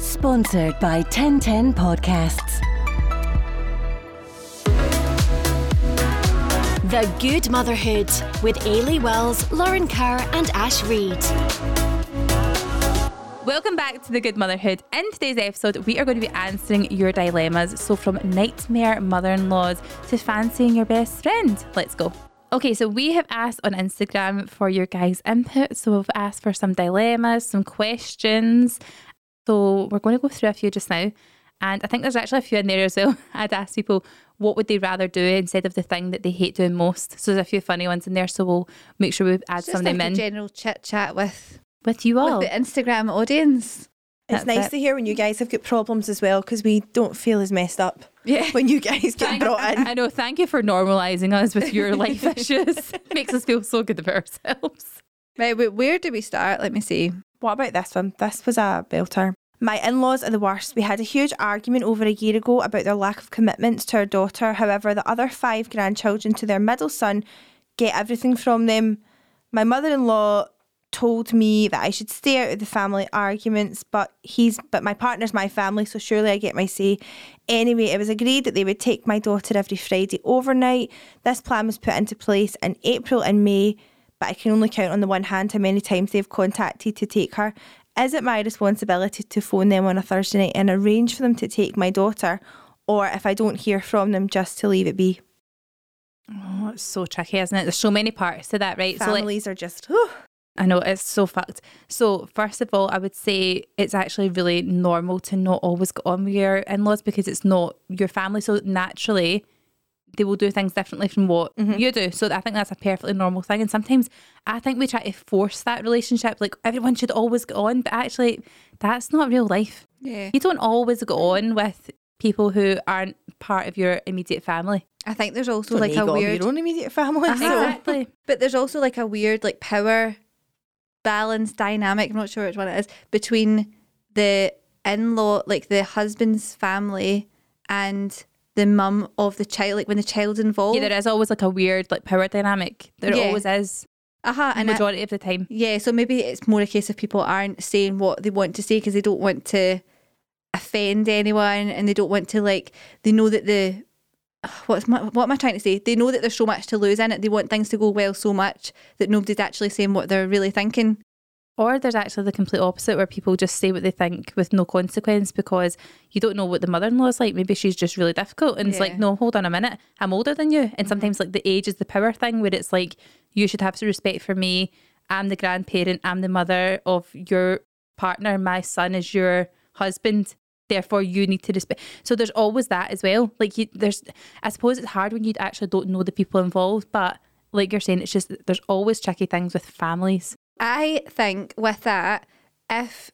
Sponsored by TEN10 Podcasts. The Good Motherhood with Eilidh Wells, Lauren Kerr, and Ash Reid. Welcome back to the Good Motherhood. In today's episode, we are going to be answering your dilemmas. So, from nightmare mother in laws to fancying your best friend. Let's go. Okay, so we have asked on Instagram for your guys' input. So, we've asked for some dilemmas, some questions. So, we're going to go through a few just now. And I think there's actually a few in there as well. I'd ask people what would they rather do instead of the thing that they hate doing most. So there's a few funny ones in there. So we'll make sure we add Just some of like them a in general chit chat with, with you all. with the Instagram audience. It's That's nice it. to hear when you guys have got problems as well because we don't feel as messed up Yeah. when you guys get Thank- brought in. I know. Thank you for normalising us with your life issues. Makes us feel so good about ourselves. Right, where do we start? Let me see. What about this one? This was a belter. My in laws are the worst. We had a huge argument over a year ago about their lack of commitments to our daughter. However, the other five grandchildren to their middle son get everything from them. My mother in law told me that I should stay out of the family arguments, but he's but my partner's my family, so surely I get my say. Anyway, it was agreed that they would take my daughter every Friday overnight. This plan was put into place in April and May, but I can only count on the one hand how many times they've contacted to take her. Is it my responsibility to phone them on a Thursday night and arrange for them to take my daughter? Or if I don't hear from them, just to leave it be? Oh, it's so tricky, isn't it? There's so many parts to that, right? So, like, Families are just, whew. I know it's so fucked. So, first of all, I would say it's actually really normal to not always get on with your in laws because it's not your family. So, naturally, they will do things differently from what mm-hmm. you do. So, I think that's a perfectly normal thing. And sometimes I think we try to force that relationship. Like, everyone should always get on, but actually, that's not real life. Yeah. You don't always get on with people who aren't part of your immediate family. I think there's also Don't like a got weird, your own immediate family. so- Exactly. but there's also like a weird like power balance dynamic. I'm not sure which one it is between the in-law, like the husband's family, and the mum of the child. Like when the child's involved. Yeah, there is always like a weird like power dynamic. There Yeah. always is. uh-huh, and I- majority of the time. Yeah, so maybe it's more a case of people aren't saying what they want to say because they don't want to offend anyone and they don't want to like they know that the what's my, what am I trying to say? They know that there's so much to lose in it. They want things to go well so much that nobody's actually saying what they're really thinking. Or there's actually the complete opposite where people just say what they think with no consequence because you don't know what the mother in law is like. Maybe she's just really difficult. And it's like, no, hold on a minute. I'm older than you. And mm-hmm. sometimes like the age is the power thing where it's like, you should have some respect for me. I'm the grandparent. I'm the mother of your partner. My son is your husband. Therefore, you need to respect. So there's always that as well. Like you, there's, I suppose it's hard when you actually don't know the people involved. But like you're saying, it's just there's always tricky things with families. I think with that, if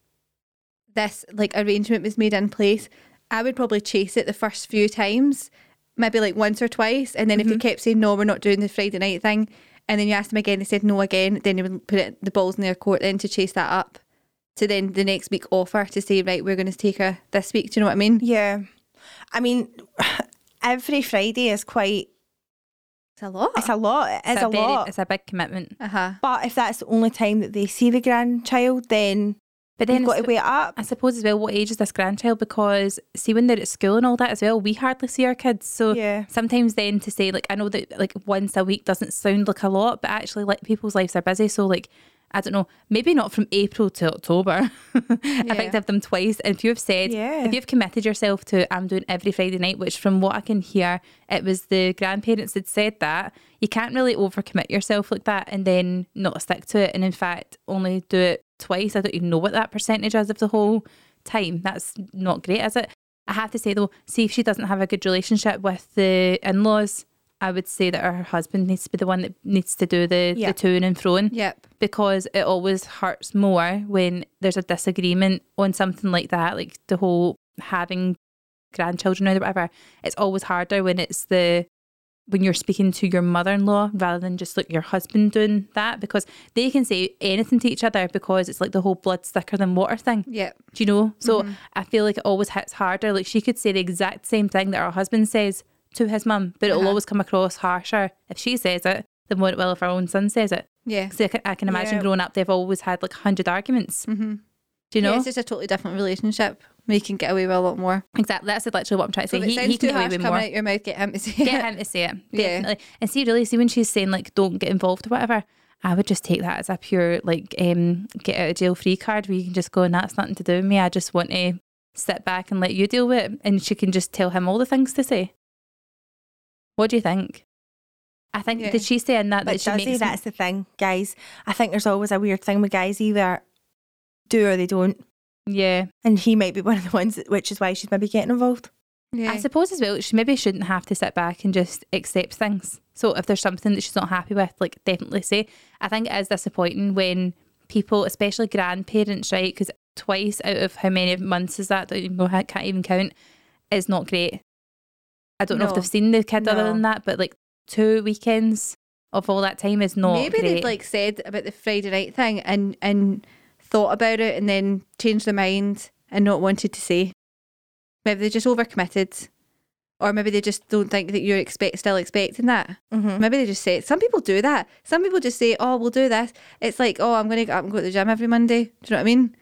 this like arrangement was made in place, I would probably chase it the first few times, maybe like once or twice, and then if they mm-hmm. kept saying no, we're not doing the Friday night thing, and then you asked them again, they said no again, then you would put it, the balls in their court then to chase that up, to then the next week offer to say right, we're going to take her this week. Do you know what I mean? Yeah. I mean, every Friday is quite, It's a lot. it's a lot. It is It's a, very- lot. It's a big commitment. Uh huh. But if that's the only time that they see the grandchild, then But then you've got to it's- weigh it up. I suppose as well, what age is this grandchild? Because see, when they're at school and all that as well, we hardly see our kids. So Yeah. sometimes then to say like, I know that like once a week doesn't sound like a lot, but actually like people's lives are busy. So like, I don't know, maybe not from April to October. I think have them twice. And if you've said, Yeah. if you've committed yourself to, I'm doing every Friday night, which from what I can hear, it was the grandparents that said that, you can't really overcommit yourself like that and then not stick to it. And in fact, only do it twice. I don't even know what that percentage is of the whole time. That's not great, is it? I have to say though, see if she doesn't have a good relationship with the in laws, I would say that her husband needs to be the one that needs to do the, Yeah. the to and froing Yep. because it always hurts more when there's a disagreement on something like that, like the whole having grandchildren or whatever. It's always harder when it's the when you're speaking to your mother-in-law rather than just like your husband doing that because they can say anything to each other because it's like the whole blood thicker than water thing. Yeah. Do you know? So mm-hmm. I feel like it always hits harder. Like she could say the exact same thing that her husband says to his mum, but it'll Uh-huh. always come across harsher if she says it than what it will if her own son says it. Yeah. So I can, I can imagine Yeah. growing up, they've always had like 100 arguments. Mm-hmm. Do you know? Yeah, it's just a totally different relationship. We can get away with a lot more. exactly. That's literally what I'm trying to So say. He, he can get away with more. out your mouth, get him to say Get it. him to say it. Yeah. And see, really, see when she's saying like, don't get involved or whatever. I would just take that as a pure like um, get out of jail free card where you can just go and that's nothing to do with me. I just want to sit back and let you deal with it, and she can just tell him all the things to say. What do you think? I think Yeah. did she say in that But that she does he? That's the thing, guys. I think there's always a weird thing with guys either do or they don't. yeah. And he might be one of the ones, that, which is why she's maybe getting involved. Yeah. I suppose as well, she maybe shouldn't have to sit back and just accept things. So if there's something that she's not happy with, like definitely say. I think it is disappointing when people, especially grandparents, right? Because twice out of how many months is that? Don't even know, I can't even count. Is not great. I don't know if they've seen the kid other than that, but like two weekends of all that time is not Maybe great. they've like said about the Friday night thing and and thought about it and then changed their mind and not wanted to say. Maybe they just overcommitted, or maybe they just don't think that you're expect still expecting that. Mm-hmm. Maybe they just say some people do that. Some people just say, "Oh, we'll do this." It's like, "Oh, I'm going to get up and go to the gym every Monday." Do you know what I mean?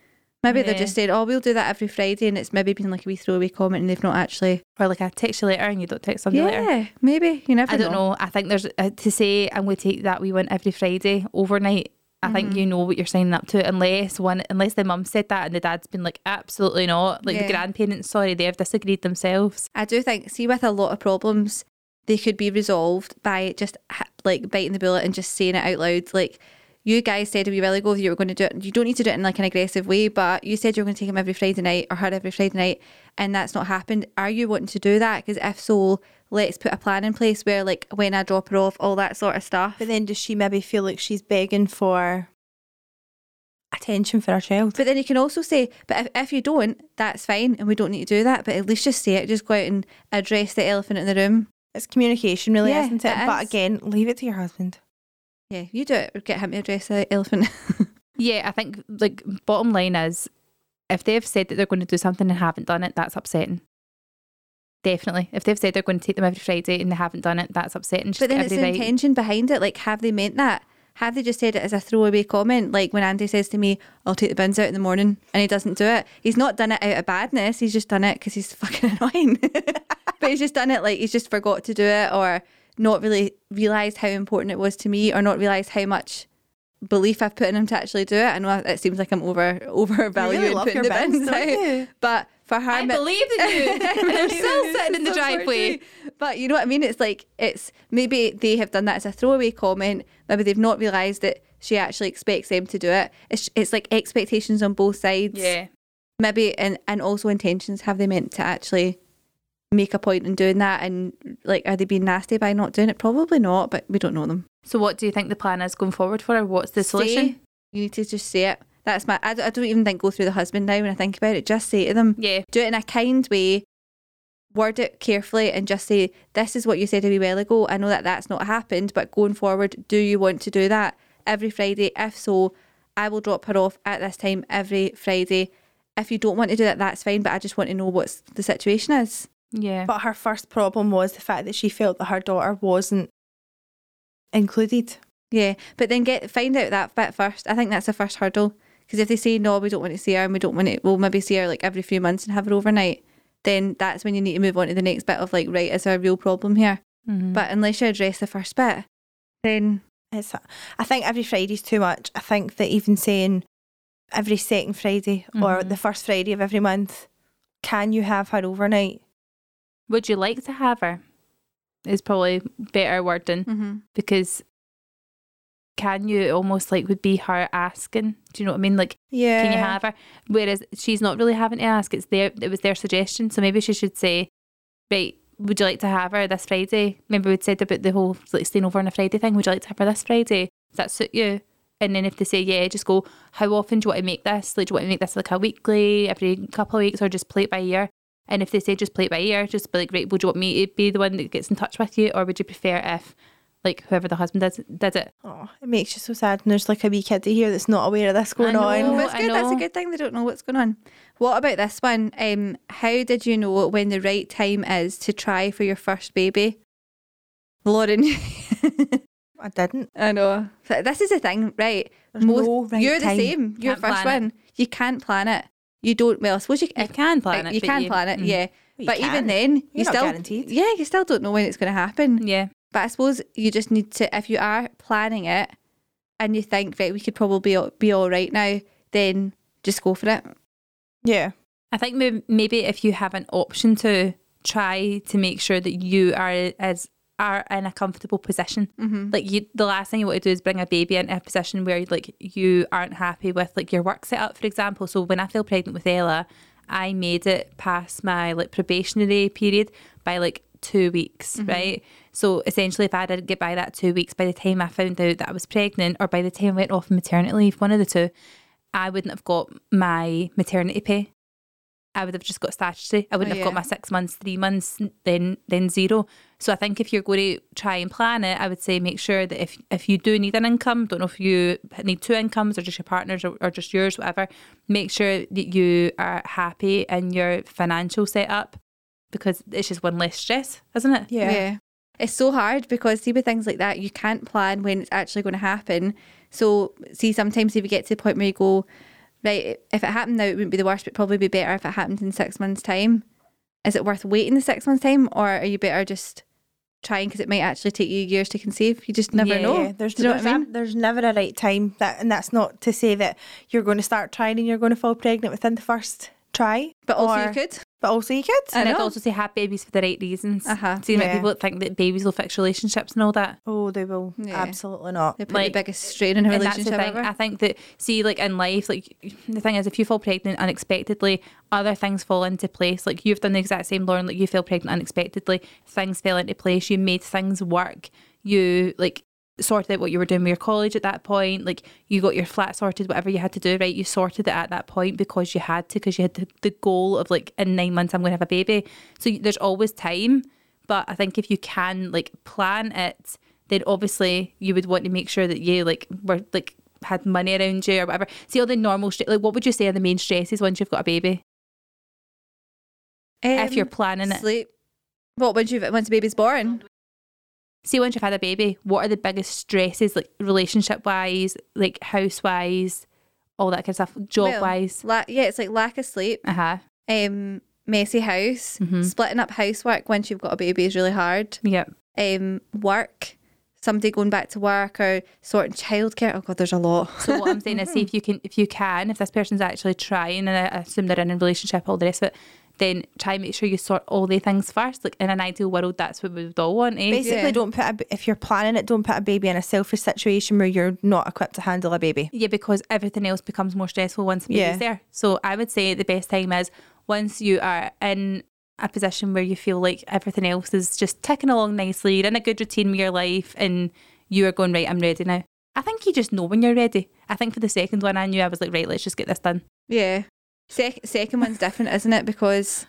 Maybe they're just saying, "Oh, we'll do that every Friday," and it's maybe been like a wee throwaway comment, and they've not actually. or like I text you later and you don't text somebody later. Yeah, maybe you never. I don't know. I think there's uh, to say I'm going to take that wee one every Friday overnight. I Mm-hmm. think you know what you're signing up to, unless one, unless the mum said that and the dad's been like, absolutely not. Like the grandparents, sorry, they have disagreed themselves. I do think, see, with a lot of problems, they could be resolved by just like biting the bullet and just saying it out loud. Like you guys said a wee while ago that you were going to do it. You don't need to do it in like an aggressive way, but you said you're going to take him every Friday night or her every Friday night, and that's not happened. Are you wanting to do that? Because if so, let's put a plan in place where, like, when I drop her off, all that sort of stuff. But then does she maybe feel like she's begging for attention for her child? But then you can also say, but if, if you don't, that's fine, and we don't need to do that. But at least just say it. Just go out and address the elephant in the room. It's communication, really, Yeah, isn't it? it But is. again, leave it to your husband. Yeah, you do it. Or get him to address the elephant. Yeah, I think like bottom line is if they've said that they're going to do something and haven't done it, that's upsetting. Definitely. If they've said they're going to take them every Friday and they haven't done it, that's upsetting. Just But then it's the right. intention behind it. Like, have they meant that? Have they just said it as a throwaway comment? Like when Andy says to me, I'll take the bins out in the morning and he doesn't do it. He's not done it out of badness. He's just done it because he's fucking annoying. but he's just done it like he's just forgot to do it or not really realised how important it was to me or not realised how much belief I've put in him to actually do it. I know it seems like I'm over overvaluing love putting your the bins, out. you? But for her, I believe in you. and they're still sitting in the so driveway. But you know what I mean? It's like it's maybe they have done that as a throwaway comment. Maybe they've not realised that she actually expects them to do it. It's it's like expectations on both sides. Yeah. Maybe and and also intentions. Have they meant to actually make a point in doing that? And like, are they being nasty by not doing it? Probably not. But we don't know them. So what do you think the plan is going forward for her? What's the solution? Say- you need to just say it. That's my. I don't, I don't even think go through the husband now when I think about it. Just say to them. Yeah. do it in a kind way, word it carefully, and just say, This is what you said a wee while ago. I know that that's not happened, but going forward, do you want to do that every Friday? If so, I will drop her off at this time every Friday. If you don't want to do that, that's fine, but I just want to know what the situation is. Yeah. But her first problem was the fact that she felt that her daughter wasn't included. Yeah, but then get find out that bit first. I think that's the first hurdle. Because if they say no, we don't want to see her, and we don't want to, we'll maybe see her like every few months and have her overnight. Then that's when you need to move on to the next bit of like, right, is there a real problem here? Mhm. But unless you address the first bit, then It's, I think every Friday's too much. I think that even saying every second Friday or Mhm. the first Friday of every month, can you have her overnight? Would you like to have her? Is probably better wording mm-hmm. because can you almost like would be her asking? Do you know what I mean? Like Yeah. can you have her? Whereas she's not really having to ask. It's their it was their suggestion. So maybe she should say, right, would you like to have her this Friday? Remember we'd said about the whole like staying over on a Friday thing. Would you like to have her this Friday? Does that suit you? And then if they say yeah, just go. How often do you want to make this? Like, do you want to make this like a weekly, every couple of weeks, or just play it by ear? And if they say just play it by ear, just be like, right, would you want me to be the one that gets in touch with you, or would you prefer if, like, whoever the husband does did it? Oh, it makes you so sad. And there's like a wee kid here that's not aware of this going know. on. Oh, that's I good. That's a good thing. They don't know what's going on. What about this one? Um, how did you know when the right time is to try for your first baby? Lauren, I didn't. I know. But This is the thing, right? There's no right you're time. the same. Your Can't first plan it. one. You can't plan it. You don't. Well, I suppose you, You can plan it. You but can plan it, mm, yeah. you but even can. then, you You're not still guaranteed. Yeah, you still don't know when it's going to happen. Yeah. But I suppose you just need to, if you are planning it, and you think, right, we could probably be, be all right now, then just go for it. Yeah. I think maybe, maybe if you have an option to try to make sure that you are as are in a comfortable position. Mm-hmm. Like you, the last thing you want to do is bring a baby into a position where like you aren't happy with like your work setup, for example. So when I fell pregnant with Ella, I made it past my like probationary period by like two weeks, right? So essentially, if I didn't get by that two weeks, by the time I found out that I was pregnant, or by the time I went off maternity leave, one of the two, I wouldn't have got my maternity pay. I would have just got statutory. I wouldn't Oh, have got my six months, three months, then then zero. So I think if you're going to try and plan it, I would say make sure that if if you do need an income, don't know if you need two incomes or just your partner's or, or just yours, whatever, make sure that you are happy in your financial setup because it's just one less stress, isn't it? Yeah. Yeah. It's so hard because see with things like that, you can't plan when it's actually going to happen. So see, sometimes if you get to the point where you go, right, if it happened now, it wouldn't be the worst, but probably be better if it happened in six months' time. Is it worth waiting the six months' time, or are you better just trying because it might actually take you years to conceive? You just never Yeah, know. Yeah, there's, you know there's, what I mean? there's never a right time that, and that's not to say that you're going to start trying and you're going to fall pregnant within the first try. But also, or- you could. But also you could. And I'd also say have babies for the right reasons. Uh-huh. So you know people that think that babies will fix relationships and all that. Oh, they will. Yeah. Absolutely not. They put Like- the biggest strain in a And that's the relationship ever. I think that see, like in life, like the thing is, if you fall pregnant unexpectedly, other things fall into place. Like you've done the exact same, Lauren. Like you fell pregnant unexpectedly, things fell into place. You made things work. You like sorted out what you were doing with your college at that point. Like you got your flat sorted, whatever you had to do. Right, you sorted it at that point because you had to, because you had the, the goal of like in nine months I'm going to have a baby. So there's always time. But I think if you can like plan it, then obviously you would want to make sure that you like were like had money around you or whatever. See all the normal stress. Like, what would you say are the main stresses once you've got a baby? if you're Um, planning it, sleep. What once you once the baby's born? See once you've had a baby, what are the biggest stresses, like relationship wise, like house wise, all that kind of stuff, job Well, wise? La- yeah, it's like lack of sleep. Uh huh. um, messy house. Mhm. Splitting up housework once you've got a baby is really hard. Yep. Um, work, somebody going back to work or sorting childcare. Oh god, there's a lot. So what I'm saying is, see if you can, if you can, if this person's actually trying, and I assume they're in a relationship, all the rest of it, then try and make sure you sort all the things first. Like in an ideal world, that's what we would all want. Eh? Basically, Yeah. don't put a, b- if you're planning it, don't put a baby in a selfish situation where you're not equipped to handle a baby. Yeah, because everything else becomes more stressful once the baby's Yeah. there. So I would say the best time is once you are in a position where you feel like everything else is just ticking along nicely, you're in a good routine with your life, and you are going, right, I'm ready now. I think you just know when you're ready. I think for the second one, I knew I was like, right, let's just get this done. Yeah. Sec- second one's different, isn't it? Because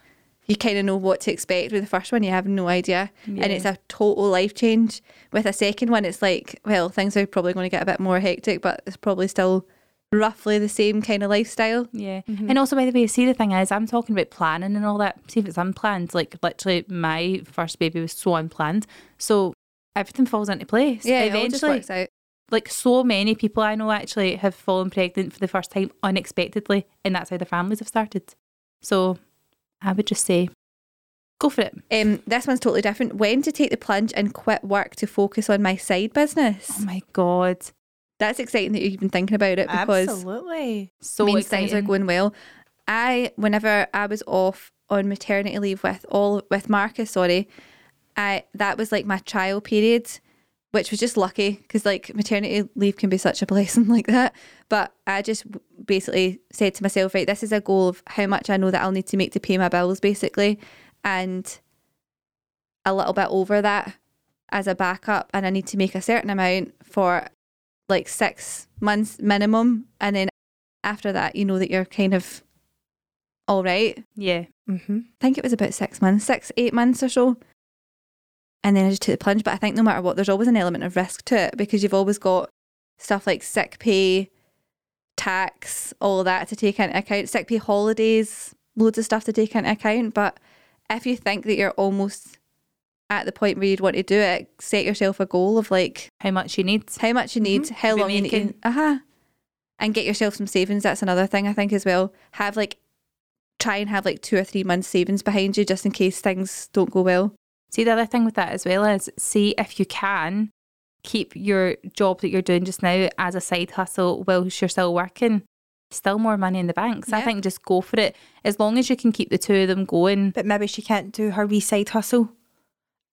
you kind of know what to expect. With the first one, you have no idea, and it's a total life change. With a second one, it's like, well, things are probably going to get a bit more hectic, but it's probably still roughly the same kind of lifestyle. Yeah. Mm-hmm. And also, by the way, see, the thing is, I'm talking about planning and all that. See if it's unplanned. Like, literally, my first baby was so unplanned. So everything falls into place. Yeah, it all just Eventually, works out. Like so many people I know actually have fallen pregnant for the first time unexpectedly, and that's how their families have started. So I would just say, go for it. Um, this one's totally different. When to take the plunge and quit work to focus on my side business? Oh my god, That's exciting that you're even thinking about it because Absolutely. so means exciting. things are going well. I, whenever I was off on maternity leave with all with Marcus, sorry, I that was like my trial period, which was just lucky because like maternity leave can be such a blessing like that. But I just basically said to myself, right, this is a goal of how much I know that I'll need to make to pay my bills, basically, and a little bit over that as a backup, and I need to make a certain amount for like six months minimum, and then after that, you know that you're kind of all right. yeah, Mm-hmm. I think it was about six months, six, eight months or so. And then I just took the plunge. But I think no matter what, there's always an element of risk to it because you've always got stuff like sick pay, tax, all of that to take into account, sick pay holidays, loads of stuff to take into account. But if you think that you're almost at the point where you'd want to do it, set yourself a goal of like How much you need. how much you need, how Be long you need, uh huh, and get yourself some savings. That's another thing I think as well. Have like try and have like two or three months savings behind you just in case things don't go well. See, the other thing with that as well is see if you can keep your job that you're doing just now as a side hustle whilst you're still working. Still more money in the bank. So I think just go for it. As long as you can keep the two of them going. But maybe she can't do her wee side hustle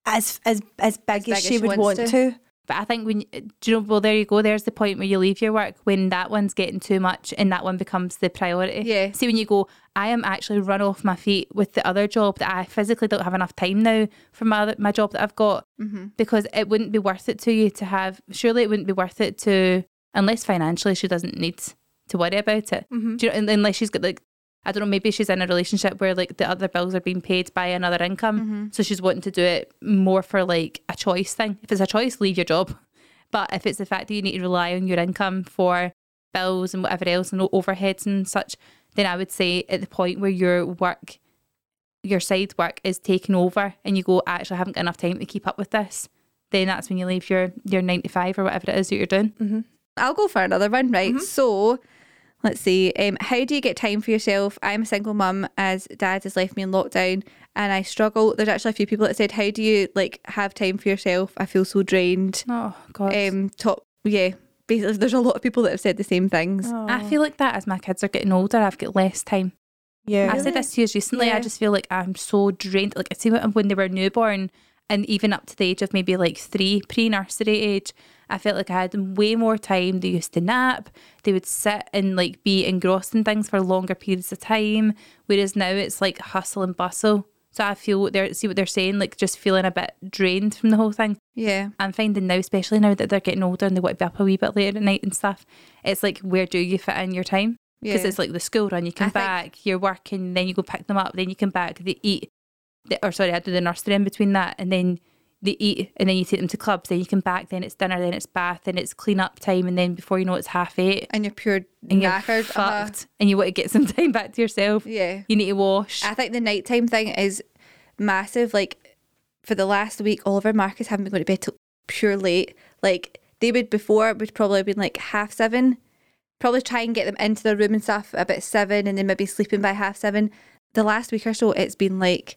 as as as big big as as she she would want to. to. But I think when you- do you know, well, there you go. There's the point where you leave your work when that one's getting too much and that one becomes the priority. Yeah. See, when you go, I am actually run off my feet with the other job that I physically don't have enough time now for my other, my job that I've got mm-hmm. because it wouldn't be worth it to you to have. Surely it wouldn't be worth it to unless financially she doesn't need to worry about it. Mm-hmm. Do you know, unless she's got like. I don't know, maybe she's in a relationship where like the other bills are being paid by another income. Mm-hmm. So she's wanting to do it more for like a choice thing. If it's a choice, leave your job. But if it's the fact that you need to rely on your income for bills and whatever else and overheads and such, then I would say at the point where your work, your side work is taking over and you go, actually, I haven't got enough time to keep up with this, then that's when you leave your, your 9 to 5 or whatever it is that you're doing. Mm-hmm. I'll go for another one, right? Mm-hmm. So let's see. Um, how do you get time for yourself? I'm a single mum as dad has left me in lockdown and I struggle. There's actually a few people that said, How do you like have time for yourself? I feel so drained. Oh, God. Um top yeah. Basically there's a lot of people that have said the same things. I feel like that as my kids are getting older, I've got less time. Yeah. I said this to you recently. I just feel like I'm so drained. Like I see when when they were newborn, and even up to the age of maybe like three, pre-nursery age, I felt like I had way more time. They used to nap. They would sit and like be engrossed in things for longer periods of time. Whereas now it's like hustle and bustle. So I feel what they're see what they're saying, like just feeling a bit drained from the whole thing. Yeah. I'm finding now, especially now that they're getting older and they want to be up a wee bit later at night and stuff, it's like where do you fit in your time? Because Yeah. it's like the school run, you come I think- back, you're working, then you go pick them up, then you come back, they eat, or sorry, I do the nursery in between that, and then they eat, and then you take them to clubs, then you come back, then it's dinner, then it's bath, then it's clean up time, and then before you know it, it's half eight, And you're pure and you're knackered. uh-huh. fucked, and you want to get some time back to yourself. Yeah. You need to wash. I think the nighttime thing is massive. Like for the last week, Oliver and Marcus haven't been going to bed till pure late. Like they would before would probably have been like half seven. Probably try and get them into their room and stuff about seven, and then maybe sleeping by half seven. The last week or so, it's been like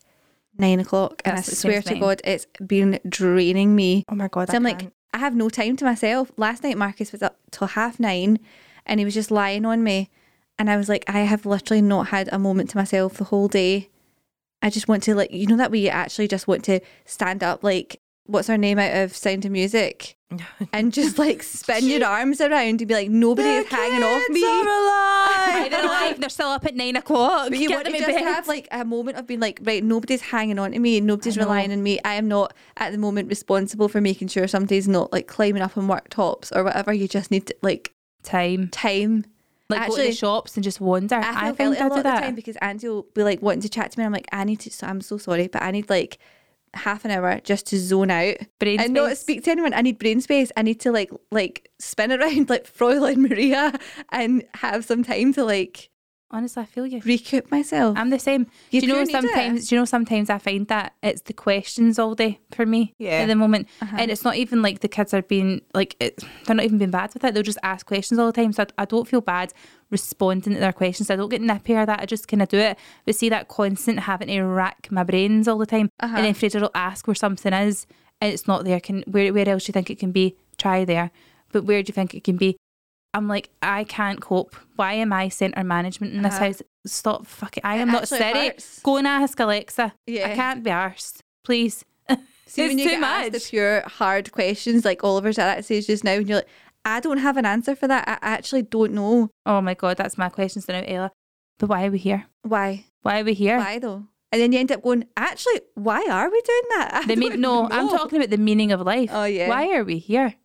nine o'clock, and That's I swear to. God, it's been draining me. Oh my god. So I I'm like. I have no time to myself. Last night, Marcus was up till half nine and he was just lying on me. And I was like, I have literally not had a moment to myself the whole day. I just want to, like, you know, that we actually just want to stand up, like, what's her name out of Sound of Music? and just like spin your arms around and be like, nobody is hanging off me. Right, they're alive, they're still up at nine o'clock. But you Get want to just bed. have like a moment of being like, right, nobody's hanging on to me nobody's relying on me. I am not at the moment responsible for making sure somebody's not like climbing up on worktops or whatever. You just need to, like time. time. Like go to the shops and just wander. I I, feel think guilty I a do lot of the that. time because Andy will be like wanting to chat to me. And I'm like, I need to. So I'm so sorry, but I need like half an hour just to zone out Brain and not speak to anyone. I need brain space. I need to like like spin around like Fräulein Maria and have some time to like Honestly, I feel you. recoup myself. I'm the same. You do you know sometimes? Do you know sometimes I find that it's the questions all day for me Yeah. at the moment, Uh-huh. and it's not even like the kids are being like it, they're not even being bad with it. They'll just ask questions all the time, so I, I don't feel bad responding to their questions. I don't get nippy or that. I just kind of do it. But see that constant having to rack my brains all the time, Uh-huh. and then Fraser will ask where something is, and it's not there. Can where where else do you think it can be? Try there, but where do you think it can be? I'm like, I can't cope. Why am I centre management in this Uh-huh. house? Stop fucking. I It am not Siri. Go and ask Alexa. Yeah. I can't be arsed. Please. See, it's when you too get asked much. the pure hard questions, like Oliver's at that stage just now, and you're like, I don't have an answer for that. I actually don't know oh my God, that's my questions now, Ella. But why are we here? why. Why are we here? Why though? And then you end up going, actually, why are we doing that? I The mean, no, I'm talking about the meaning of life. Oh, yeah. Why are we here?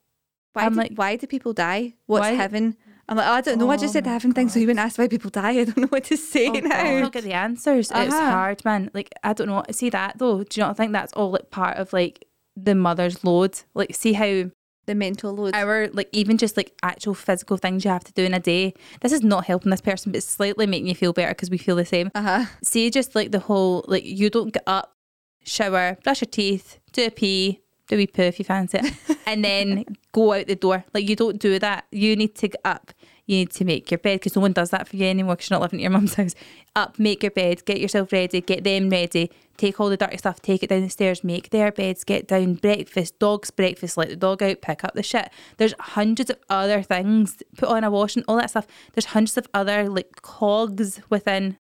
Why, I'm do, like- why do people die? What's Why- heaven? I'm like, oh, I don't know. I just Oh said the my heaven thing, so you wouldn't ask why people die. I don't know what to say Oh, now. I don't get the answers. It's Uh-huh. hard, man. Like I don't know. See that though? Do you not think that's all like part of like the mother's load? Like see how The mental load. our like even just like actual physical things you have to do in a day. This is not helping this person, but it's slightly making you feel better because we feel the same. Uh huh. See, just like the whole like you don't get up shower, brush your teeth, do a pee, do we poo if you fancy it, and then go out the door. Like you don't do that. You need to get up. You need to make your bed because no one does that for you anymore because you're not living at your mum's house. Up, make your bed, get yourself ready, get them ready, take all the dirty stuff, take it down the stairs, make their beds, get down, breakfast, dog's breakfast, let the dog out, pick up the shit. There's hundreds of other things, put on a washing, all that stuff. There's hundreds of other like cogs within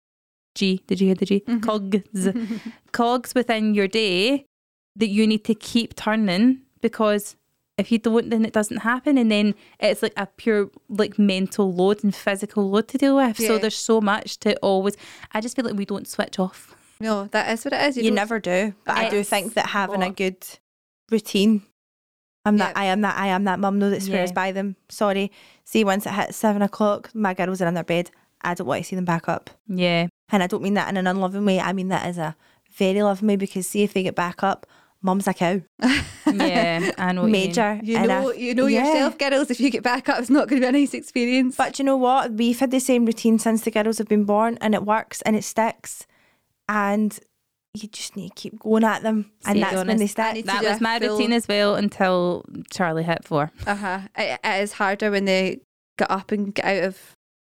G. Did you hear the G? Mm-hmm. Cogs. cogs within your day that you need to keep turning because if you don't, then it doesn't happen. And then it's like a pure like mental load and physical load to deal with. So there's so much to always, I just feel like we don't switch off. No, that is what it is. You, don't- never do. But I do think that having a good routine. I'm that Yeah. I am that I am that mum though that swears Yeah. by them. Sorry. See once it hits seven o'clock, my girls are in their bed. I don't want to see them back up. Yeah. And I don't mean that in an unloving way. I mean that as a very loving way because see if they get back up, mum's a cow. Yeah. I know. what you mean. Major. You and know, a- you know Yeah. yourself, girls. If you get back up, it's not going to be a nice experience. But do you know what? We've had the same routine since the girls have been born and it works and it sticks. And you just need to keep going at them. See, and to that's be when honest, they I stick. need to That do was a my full- routine as well until Charlie hit four. Uh huh. It, it is harder when they get up and get out of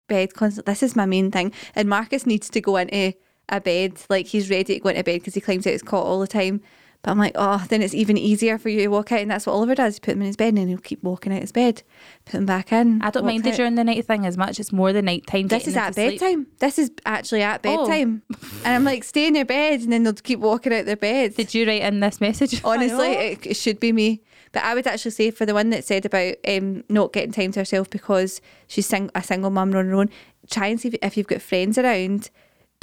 bed constantly. This is my main thing. And Marcus needs to go into a bed. Like he's ready to go into bed because he climbs out his cot all the time. But I'm like, oh, then it's even easier for you to walk out. And that's what Oliver does. You put him in his bed and then he'll keep walking out of his bed. Put him back in. I don't mind the out. during the night thing as much. It's more the night time. This is at to sleep. bedtime. This is actually at Oh. bedtime. And I'm like, stay in your bed. And then they'll keep walking out their bed. Did you write in this message? Honestly, it, it should be me. But I would actually say for the one that said about um, not getting time to herself because she's sing- a single mum on her own, try and see if, if you've got friends around.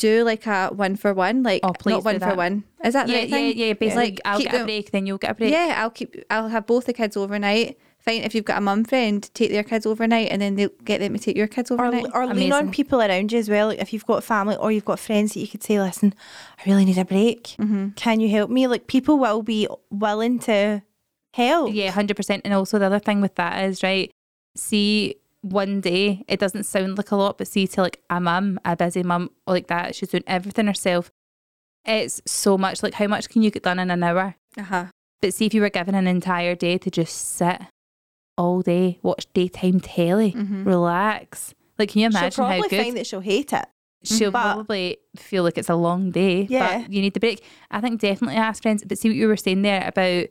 Do like a one for one, like Oh, please not one for one. Is that the yeah, right yeah, thing? yeah. Basically, Like, I'll keep get a break, then you'll get a break. Yeah, I'll keep. I'll have both the kids overnight. Fine, if you've got a mum friend, take their kids overnight, and then they'll get them to take your kids or, overnight. or lean on people around you as well. Like if you've got family or you've got friends that you could say, listen, I really need a break. Mm-hmm. Can you help me? Like people will be willing to help. Yeah, hundred percent. And also the other thing with that is right. See, one day it doesn't sound like a lot, but see to like a mum, a busy mum like that, she's doing everything herself. It's so much. Like how much can you get done in an hour? uh huh. But see if you were given an entire day to just sit all day, watch daytime telly, relax. Like can you imagine She'll probably how good? find that she'll hate it. she'll But- probably feel like it's a long day. Yeah. But you need the break. I think definitely ask friends. But see what you were saying there about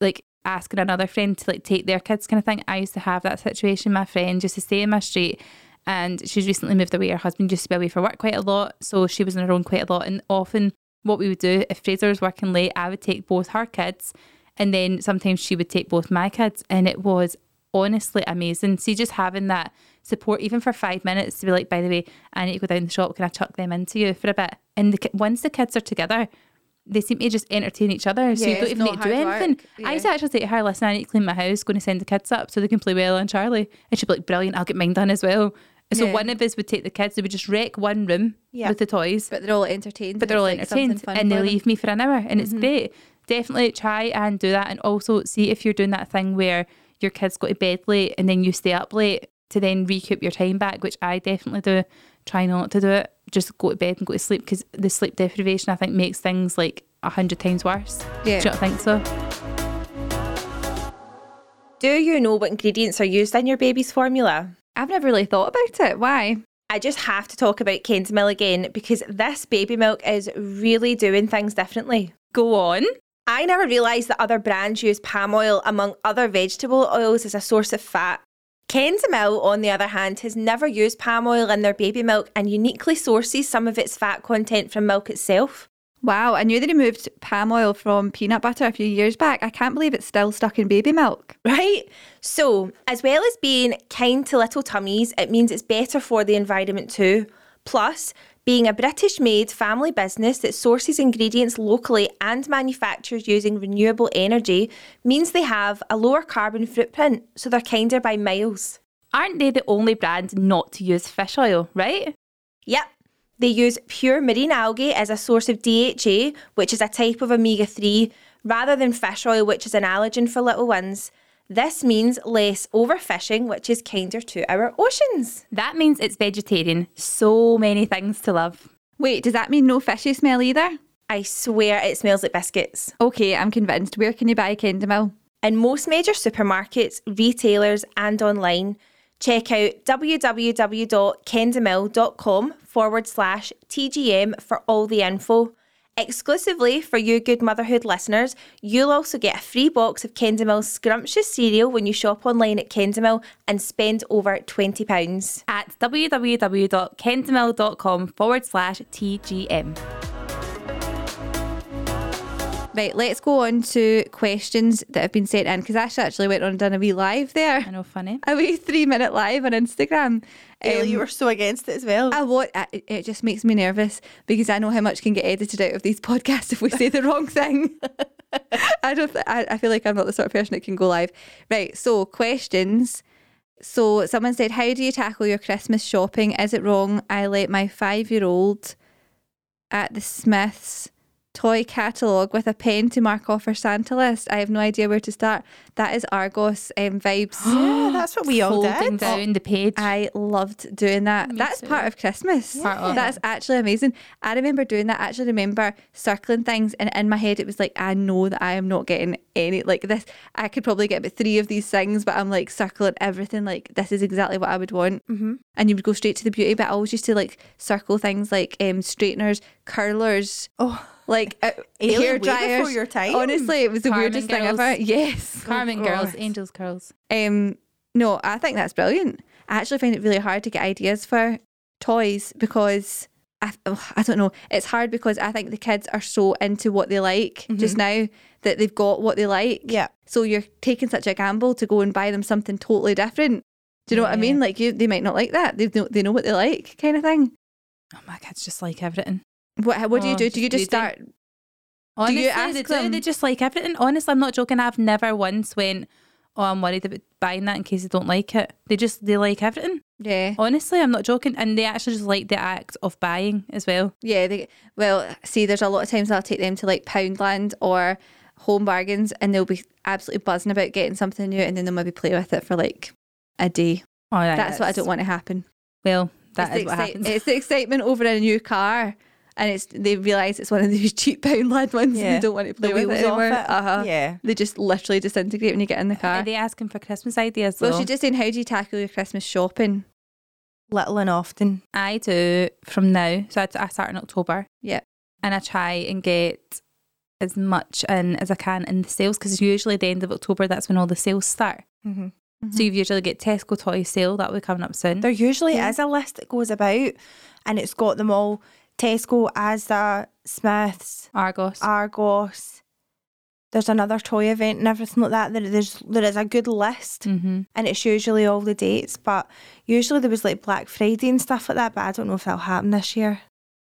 like asking another friend to like take their kids kind of thing. I used to have that situation. My friend used to stay in my street and she's recently moved away. Her husband used to be away for work quite a lot. So she was on her own quite a lot. And often what we would do, if Fraser was working late, I would take both her kids and then sometimes she would take both my kids. And it was honestly amazing. See, just having that support, even for five minutes, to be like, by the way, I need to go down the shop. Can I chuck them into you for a bit? And the, once the kids are together, they seem to just entertain each other. So Yeah, you don't even need to do anything. work. I used to actually say to her, listen, I need to clean my house, going to send the kids up so they can play Bella and Charlie. And she'd be like, brilliant, I'll get mine done as well. And so Yeah. one of us would take the kids, they would just wreck one room Yeah. with the toys But they're all entertained. but they're all like entertained and they them. leave me for an hour and it's mm-hmm. great definitely try and do that and also see if you're doing that thing where your kids go to bed late and then you stay up late to then recoup your time back which i definitely do try not to do it just go to bed and go to sleep because the sleep deprivation i think makes things like a hundred times worse Yeah. do you not think so Do you know what ingredients are used in your baby's formula? I've never really thought about it. Why? I just have to talk about Kendamil again because this baby milk is really doing things differently. go on I never realised that other brands use palm oil among other vegetable oils as a source of fat. Kendamil, on the other hand, has never used palm oil in their baby milk and uniquely sources some of its fat content from milk itself. Wow, I knew they removed palm oil from peanut butter a few years back. I can't believe it's still stuck in baby milk. Right? So, as well as being kind to little tummies, it means it's better for the environment too. Plus, being a British made family business that sources ingredients locally and manufactures using renewable energy means they have a lower carbon footprint, so they're kinder by miles. aren't they the only brand not to use fish oil right Yep. They use pure marine algae as a source of DHA, which is a type of omega 3, rather than fish oil, which is an allergen for little ones. This means less overfishing, which is kinder to our oceans. that means it's vegetarian so many things to love Wait, does that mean no fishy smell either? I swear it smells like biscuits. Okay, I'm convinced. Where can you buy a Kendamil? In most major supermarkets, retailers, and online, check out www.kendamil.com forward slash TGM for all the info. Exclusively for you good motherhood listeners, you'll also get a free box of Kendamil's scrumptious cereal when you shop online at Kendamil and spend over £20. At www.kendamil.com forward slash TGM. Right, let's go on to questions that have been sent in because Ash actually went on and done a wee live there. I know, funny. A wee three minute live on Instagram. Eilidh, Um, you were so against it as well. I what it it just makes me nervous because I know how much can get edited out of these podcasts if we say the wrong thing. I don't. th- I, I feel like I'm not the sort of person that can go live. Right. So questions. So someone said, "How do you tackle your Christmas shopping? Is it wrong? I let my five year old at the Smyths." Toy catalogue with a pen to mark off her Santa list. I have no idea where to start. That is Argos um, vibes. yeah, that's what we all Folding did. down the page. I loved doing that. Me That's too. part of Christmas. Part of That's actually amazing. I remember doing that. I actually remember circling things, and in my head, it was like, I know that I am not getting any like this. I could probably get about three of these things, but I'm like circling everything. Like this is exactly what I would want. Mm-hmm. And you would go straight to the beauty. But I always used to like circle things like um, straighteners, curlers. Oh. Like uh, hair before your time. Honestly, it was the Carmen weirdest thing ever. Yes, Carmen Oh, Girls, Angels Curls. Um, no, I think that's brilliant. I actually find it really hard to get ideas for toys because I, oh, I don't know. It's hard because I think the kids are so into what they like just now that they've got what they like. Yeah. So you're taking such a gamble to go and buy them something totally different. Do you know what I mean? Like you, they might not like that. They know they know what they like, kind of thing. Oh, my kids just like everything. What what do you Oh, do? Do you just start? Honestly, you ask they them? They just like everything. Honestly, I'm not joking. I've never once went, oh, I'm worried about buying that in case they don't like it. They just, they like everything. Yeah, Honestly, I'm not joking. And they actually just like the act of buying as well. yeah. They well, see, there's a lot of times I'll take them to like Poundland or Home Bargains, and they'll be absolutely buzzing about getting something new, and then they'll maybe play with it for like a day. Oh, yeah, That's what I don't want to happen. Well, that it's is what excite- happens. It's the excitement over a new car, and it's they realise it's one of these cheap Poundland ones, Yeah. and they don't want to play The with it anymore. it. Uh-huh. Yeah. They just literally disintegrate when you get in the car. Are they asking for Christmas ideas? well, though? she's just saying, how do you tackle your Christmas shopping? Little and often. I do from now. So I, I start in October Yeah. and I try and get as much in as I can in the sales because usually the end of October, that's when all the sales start. Mm-hmm. So you usually get Tesco toy sale, that will be coming up soon. There usually Yeah. is a list that goes about and it's got them all Tesco, Asda, Smyths, Argos. Argos. There's another toy event and everything like that. There, there's there is a good list mm-hmm. and it's usually all the dates. But usually there was like Black Friday and stuff like that. But I don't know if that'll happen this year.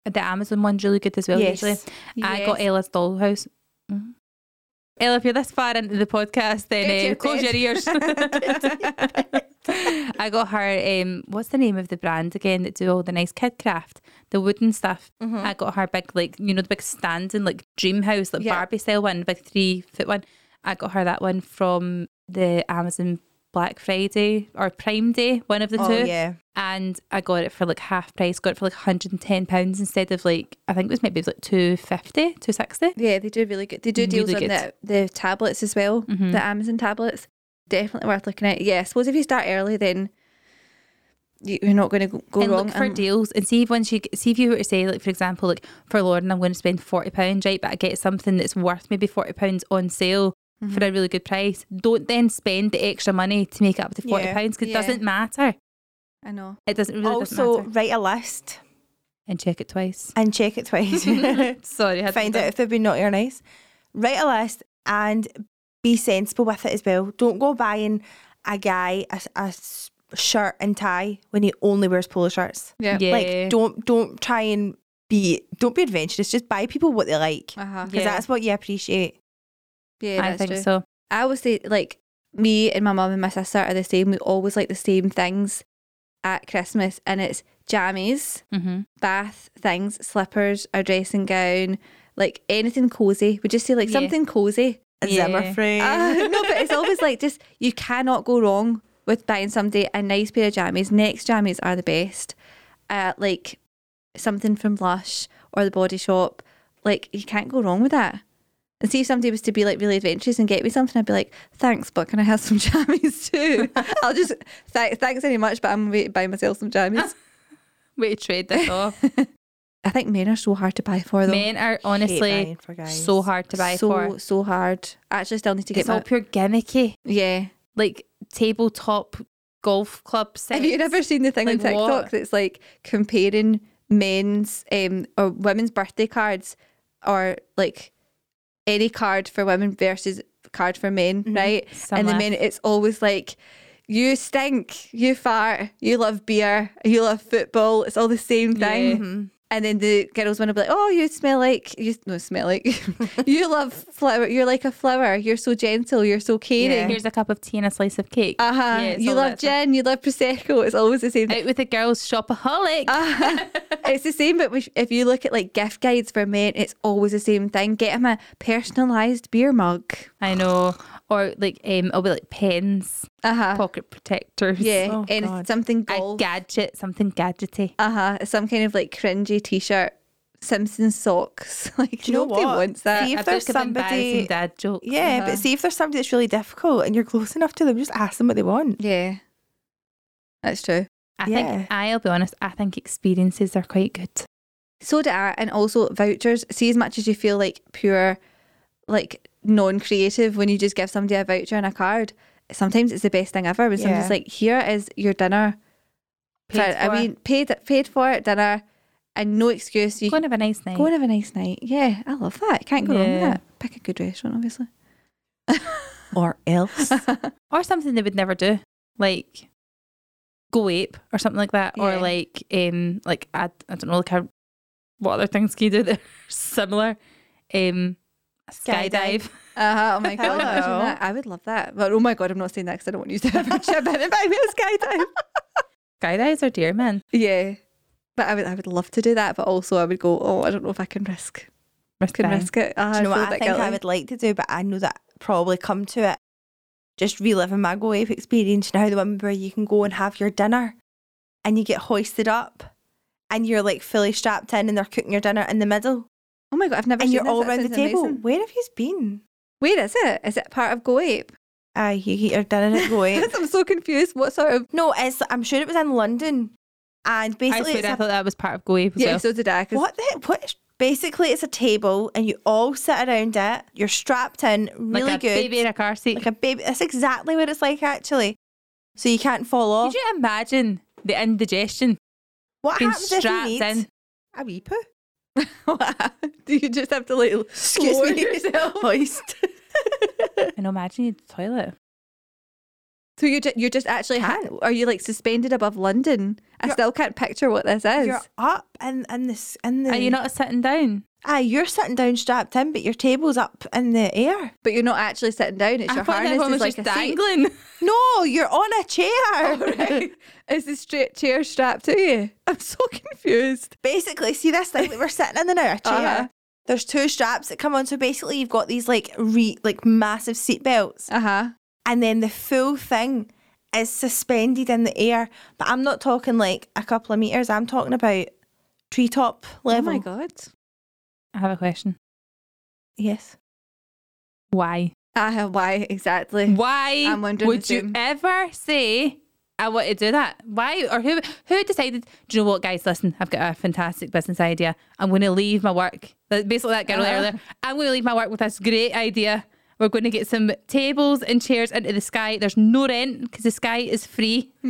The Amazon one's really good as well, Yes. usually. I got Ella's dollhouse. Ella, if you're this far into the podcast, then uh, your close bed. your ears. I got her. Um, what's the name of the brand again that do all the nice kid craft, the wooden stuff? I got her big, like you know, the big standing like dream house, like Yeah. Barbie style one, big three foot one. I got her that one from the Amazon Black Friday or Prime Day, one of the Oh two yeah. and I got it for like half price. Got it for like 110 pounds instead of like I think it was maybe like 250, 260. Yeah, they do really good. They do deals Really on the, the tablets as well, Mhm. the Amazon tablets. Definitely worth looking at. Yeah, I suppose if you start early, then you- you're not going to go, and wrong. look for And- deals and see if once you see if you were to say like for example like for Lauren I'm going to spend 40 pounds right but I get something that's worth maybe 40 pounds on sale Mm-hmm. for a really good price don't then spend the extra money to make it up to forty pounds because it doesn't matter I know. it doesn't really also, doesn't matter write a list and check it twice and check it twice. sorry Find out if they've been naughty or nice. Write a list and be sensible with it as well. Don't go buying a guy a shirt and tie when he only wears polo shirts. Yeah. yeah Like don't don't try and be don't be adventurous. Just buy people what they like because Yeah. that's what you appreciate. Yeah, I that's think true. so I always say like me and my mum and my sister are the same. We always like the same things at Christmas, and it's jammies, hmm bath things, slippers, our dressing gown, like anything cozy. We just say like Yeah. something cozy. A Yeah. Zimmer frame. Uh, no, but it's always like just you cannot go wrong with buying somebody a nice pair of jammies. Next jammies are the best. Uh, like something from Lush or the Body Shop like you can't go wrong with that. And see if somebody was to be like really adventurous and get me something, I'd be like, thanks, but can I have some jammies too? I'll just th- thanks very much, but I'm going to buy myself some jammies. Way to trade this off. I think men are so hard to buy for though. Men are honestly buying for guys. so hard to buy so for. so hard. I actually still need to get It's my all pure gimmicky. yeah. Like tabletop golf club sets. Have you ever seen the thing on TikTok what? that's like comparing men's um, or women's birthday cards or like any card for women versus card for men, right? Some and the men, it's always like, you stink, you fart, you love beer, you love football. It's all the same thing. Yeah. Mhm. And then the girls want to be like, oh, you smell like, you no, smell like, you love flower, you're like a flower, you're so gentle, you're so caring. Here's a cup of tea and a slice of cake. Uh huh. Yeah, you love that stuff. gin, you love prosecco. It's always the same. Out with the girls shopaholic. Uh, it's the same, but if- if you look at like gift guides for men, it's always the same thing. Get him a personalised beer mug. I know. Or like um it'll be like pens, Uh huh. pocket protectors. Yeah, Oh, and God. something A gadget, something gadgety. Uh huh. Some kind of like cringy T-shirt. Simpsons socks. Like Do you know nobody what? wants that. See A if there's book of somebody. dad jokes. Yeah, Uh-huh. but see if there's somebody that's really difficult and you're close enough to them, just ask them what they want. Yeah, that's true. I Yeah. think I'll be honest, I think experiences are quite good. So do I, and also vouchers. See, as much as you feel like pure, like non-creative when you just give somebody a voucher and a card, sometimes it's the best thing ever. When somebody's like, "Here is your dinner." Paid for, I mean, paid paid for it, dinner, and no excuse. You Go and have a nice night. go and have a nice night. Yeah, I love that. Can't go wrong with Yeah. that. Pick a good restaurant, obviously. Or else. or something they would never do, like go ape or something like that, or like um like I, I don't know like how, what other things can you do that are similar, um Skydive. skydive. Uh-huh. Oh my god, Hello. I would love that. But oh my god, I'm not saying that because I don't want you to have a chip in and buy me a skydive. Skydives are dear man. Yeah. But I would, I would love to do that, but also I would go, oh, I don't know if I can risk, Risk can dying. risk it. Uh, Do you know feel what a I bit think I would like to do, but I know that probably come to it. Just reliving my Go Ape experience now, the one where you can go and have your dinner and you get hoisted up and you're like fully strapped in and they're cooking your dinner in the middle Oh my god, I've never and seen you're this. all That around the table. amazing. Where have you been? Where is it? Is it part of Go Ape? Aye, you eat your dinner at Go Ape. I'm so confused. What sort of no, it's, I'm sure it was in London. And I basically, swear it's I a thought that was part of Go Ape yeah? well. So did I. What the? What? Basically, it's a table and you all sit around it. You're strapped in, really like a good. baby in a car seat. like a baby. That's exactly what it's like, actually. So you can't fall off. Could you imagine the indigestion what happens if you strapped need in? a wee poo? Do you just have to like lower yourself? Hoist. And imagine the toilet. So you're just, you're just actually ha- are you like suspended above London? I You're- still can't picture what this is. You're up in in this in the. Are you not sitting down? Ah, you're sitting down strapped in, but your table's up in the air. but you're not actually sitting down. It's I your harness is like just a seat. dangling. No, you're on a chair. Right. Is the straight chair strapped to you? I'm so confused. Basically, see this thing that we're sitting in the now, a chair. Uh-huh. There's two straps that come on. So basically, you've got these like re like massive seat belts, Uh huh. And then the full thing is suspended in the air. But I'm not talking like a couple of meters. I'm talking about treetop level. Oh my god. I have a question. Yes. Why? I have why exactly. Why I'm wondering would you ever say I want to do that? Why or who who decided? Do you know what, guys? Listen, I've got a fantastic business idea. I'm going to leave my work. Basically, that girl Uh-huh. earlier. I'm going to leave my work with this great idea. We're going to get some tables and chairs into the sky. There's no rent because the sky is free.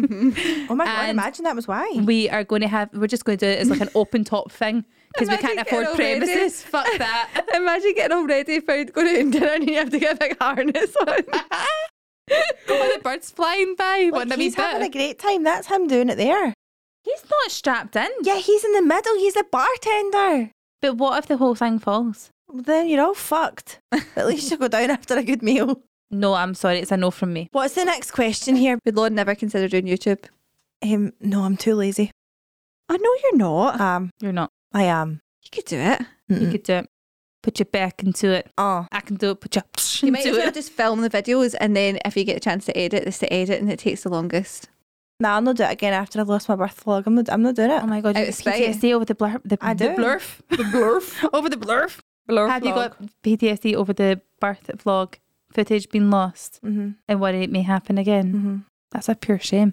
Oh my god! And Imagine that was why. We are going to have. We're just going to do it as like an open top thing because we can't afford premises. Fuck that. Imagine getting all ready for going out and dinner and you have to get a big harness on. All the birds flying by. Like, be he's having a great time. That's him doing it there. He's not strapped in. Yeah, he's in the middle. He's a bartender. But what if the whole thing falls? Then you're all fucked. At least you go down after a good meal. No, I'm sorry. It's a no from me. What's the next question here? Would Lauren never consider doing YouTube? Um, no, I'm too lazy. Oh no, you're not. Um, You're not. I am. You could do it. You Mm-mm. could do it. Put your back into it. Oh, I can do it. Put your You might as well just film the videos and then if you get a chance to edit, it's to edit and it takes the longest. Nah, I'll not do it again after I've lost my birth vlog. I'm not. I'm not doing it. Oh my god, Out you. PTSD over the blurf. The, I the do. blurf. The blurf. over the blurf. Blurf Have you got PTSD over the birth vlog footage being lost Mm-hmm. and worry it may happen again? Mm-hmm. That's a pure shame.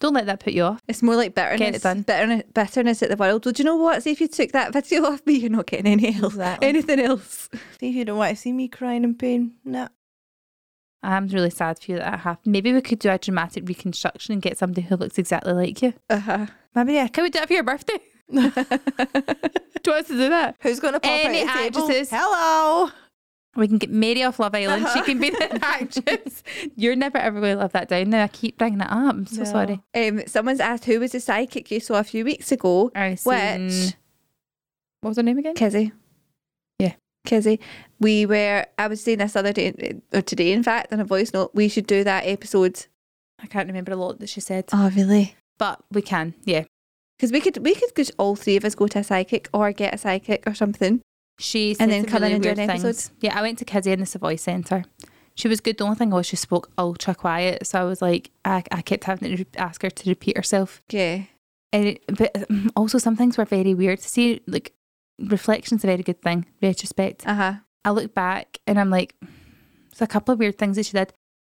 Don't let that put you off. It's more like bitterness. done. Bitterness, bitterness at the world. Well, do you know what? See if you took that video off me, you're not getting any else. Exactly. Anything else. See if you don't want to see me crying in pain. Nah. I'm really sad for you that that happened. Maybe we could do a dramatic reconstruction and get somebody who looks exactly like you. Uh-huh. Maybe yeah. Can we do it for your birthday? Do you to do that? Who's going to pop Any out actresses? Hello. We can get Mary off Love Island. She can be the actress. You're never ever going to live that down now. I keep bringing it up. I'm so No. sorry. Um, someone's asked who was the psychic you saw a few weeks ago. I seen- Which What was her name again? Kizzy. Yeah. Kizzy. We were I was saying this other day or today in fact in a voice note, we should do that episode. I can't remember a lot that she said, Oh really? but we can. Yeah. Because we could we could just all three of us go to a psychic or get a psychic or something. She said And then come in and do weird an things. episode? Yeah, I went to Kizzy in the Savoy Centre. She was good. The only thing was she spoke ultra quiet, so I was like, I, I kept having to re- ask her to repeat herself. Yeah. And it, but also some things were very weird. To see like reflection's a very good thing. Retrospect. Uh-huh. I look back and I'm like, there's a couple of weird things that she did.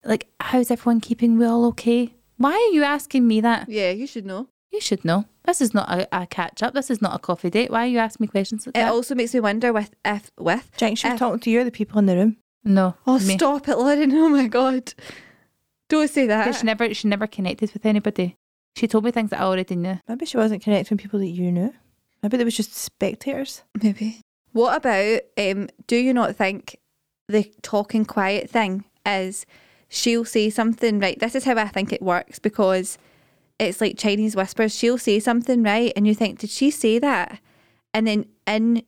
Like, how's everyone keeping? We all okay? Why are you asking me that? Yeah, you should know. You should know. This is not a, a catch up. This is not a coffee date. Why are you asking me questions like It that? also makes me wonder with if with Jenks, she's If- talking to you, or the people in the room. no. Oh me. stop it, Lauren. Oh my god. Don't say that. She never she never connected with anybody. She told me things that I already knew. Maybe she wasn't connecting with people that you knew. Maybe they was just spectators. Maybe. What about um do you not think the talking quiet thing is she'll say something right this is how I think it works because it's like Chinese whispers she'll say something right and you think did she say that and then in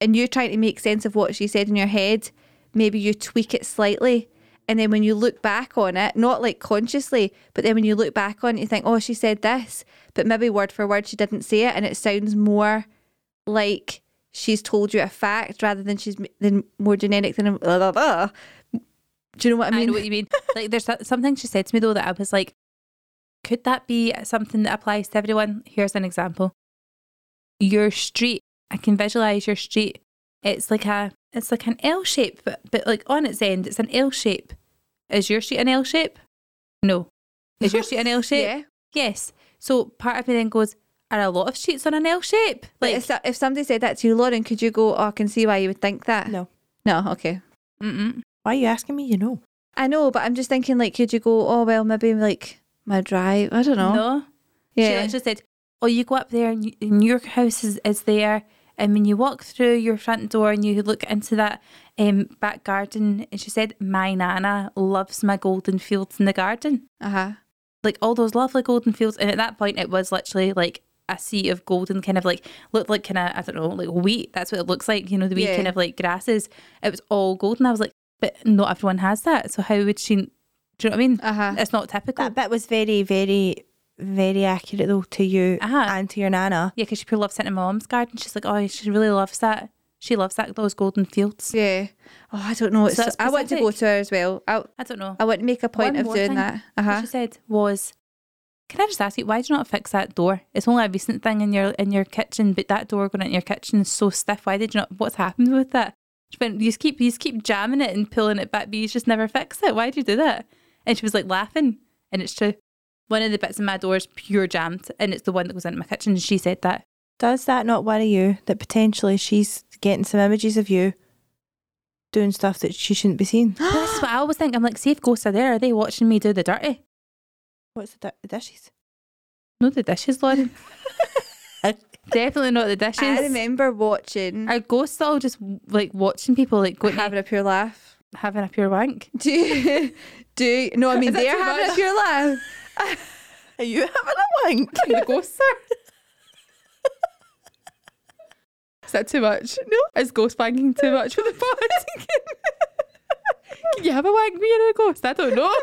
and you're trying to make sense of what she said in your head maybe you tweak it slightly and then when you look back on it not like consciously but then when you look back on it you think oh she said this but maybe word for word she didn't say it and it sounds more like she's told you a fact rather than she's than more generic than a blah, blah, blah. Do you know what I mean? I, know what you mean. like there's something she said to me though that I was like, could that be something that applies to everyone? Here's an example. Your street, I can visualize your street. It's like a it's like an L shape, but but like on its end, it's an L shape. Is your street an L shape? No. Is your street an L shape? yeah. Yes. So part of me then goes, are a lot of streets on an L shape? Like Like, if, if somebody said that to you, Lauren, could you go? Oh, I can see why you would think that. No. No. Okay. mm-mm. Why are you asking me? You know. I know, but I'm just thinking, like, could you go? Oh well, maybe like my drive. I don't know. no. Yeah. She literally said, "Oh, you go up there, and, you, and your house is, is there, and when you walk through your front door and you look into that um, back garden," and she said, "My nana loves my golden fields in the garden, Uh huh. like all those lovely golden fields." And at that point, it was literally like a sea of golden, kind of like looked like kind of I don't know, like wheat. That's what it looks like, you know, the wee Yeah. kind of like grasses. It was all golden. I was like, but not everyone has that. So how would she? Do you know what I mean? Uh huh. It's not typical. That bit was very, very, very accurate though to you Uh-huh. and to your nana. Yeah, because she pure loves sitting in my mom's garden. She's like, oh, she really loves that. She loves that those golden fields. Yeah. Oh, I don't know. It's So I want to go to her as well. I, I don't know. I want to make a point One of doing that. Uh What huh. she said was, "Can I just ask you why do you not fix that door? It's only a recent thing in your in your kitchen, but that door going in your kitchen is so stiff. Why did you not? What's happened with that? She went, you just keep you just keep jamming it and pulling it back, but you just never fix it. Why do you do that?" And she was like laughing, and it's true. One of the bits in my door is pure jammed, and it's the one that goes into my kitchen. And she said that. Does that not worry you that potentially she's getting some images of you doing stuff that she shouldn't be seeing? But this is what I always think. I'm like, see if ghosts are there, are they watching me do the dirty? What's the, di- the dishes? No, the dishes, Lauren. Definitely not the dishes. I remember watching Are ghosts all just like watching people like going having a pure laugh. having a pure wank? Do you, do you, no? I mean they're too having a much? pure laugh. Are you having a wank? the ghosts sir. Is that too much? No. Is ghost wanking too much for the pod? Can you have a wank me and a ghost? I don't know.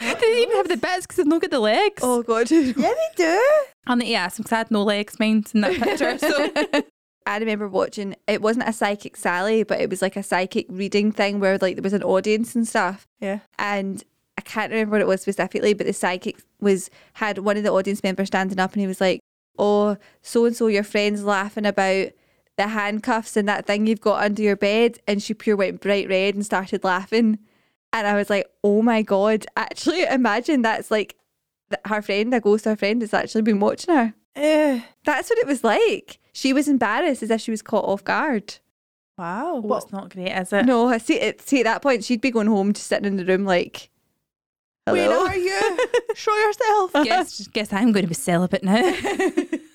they didn't even have the bits because they've not got the legs. Oh god. yeah, they do. I need to ask them because I had no legs, mind, in that picture. So I remember watching. It wasn't a psychic Sally, but it was like a psychic reading thing where like there was an audience and stuff. Yeah. And I can't remember what it was specifically, but the psychic was had one of the audience members standing up and he was like, "Oh, so and so, your friend's laughing about the handcuffs and that thing you've got under your bed," and she pure went bright red and started laughing, and I was like, "Oh my god!" Actually, imagine that's like her friend, a ghost, her friend, has actually been watching her. Ugh. That's what it was like. She was embarrassed as if she was caught off guard. wow. Oh, What? it's not great, is it? No, I see it. See, at that point, she'd be going home, just sitting in the room, like, Where are you? Show yourself. guess, guess I'm going to be celibate now.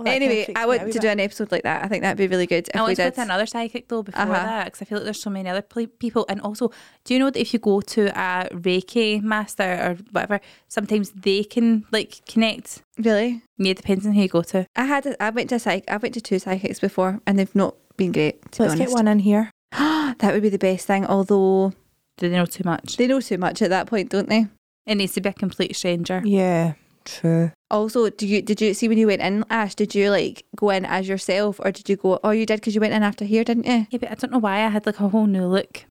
Well, that kinda anyway, I me want out a to bit. do an episode like that. I think that'd be really good if I want to did. go to another psychic though before Uh-huh. that because I feel like there's so many other ple- people. And also, do you know that if you go to a Reiki master or whatever, sometimes they can like connect. Really, Yeah, it depends on who you go to. I had. A, I went to a psych. I went to two psychics before, and they've not been great. To Let's be get one in here. that would be the best thing. Although Do they know too much? they know too much at that point, don't they? It needs to be a complete stranger. Yeah, true. Also, do you did you see when you went in, Ash? Did you like go in as yourself, or did you go? Oh, you did because you went in after here, didn't you? Yeah, but I don't know why I had like a whole new look.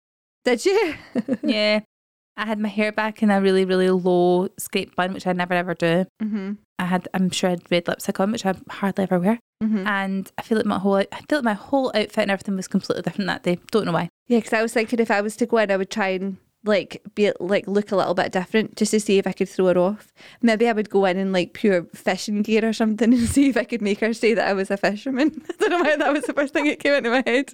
Did you? yeah, I had my hair back in a really really low scrape bun, which I never ever do. mm-hmm. I had, I'm sure, I had red lipstick on, which I hardly ever wear. Mm-hmm. And I feel like my whole, I feel like my whole outfit and everything was completely different that day. Don't know why. Yeah, because I was thinking if I was to go in, I would try and like be like look a little bit different just to see if I could throw her off. Maybe I would go in in like pure fishing gear or something and see if I could make her say that I was a fisherman. I don't know why that was the first thing that came into my head.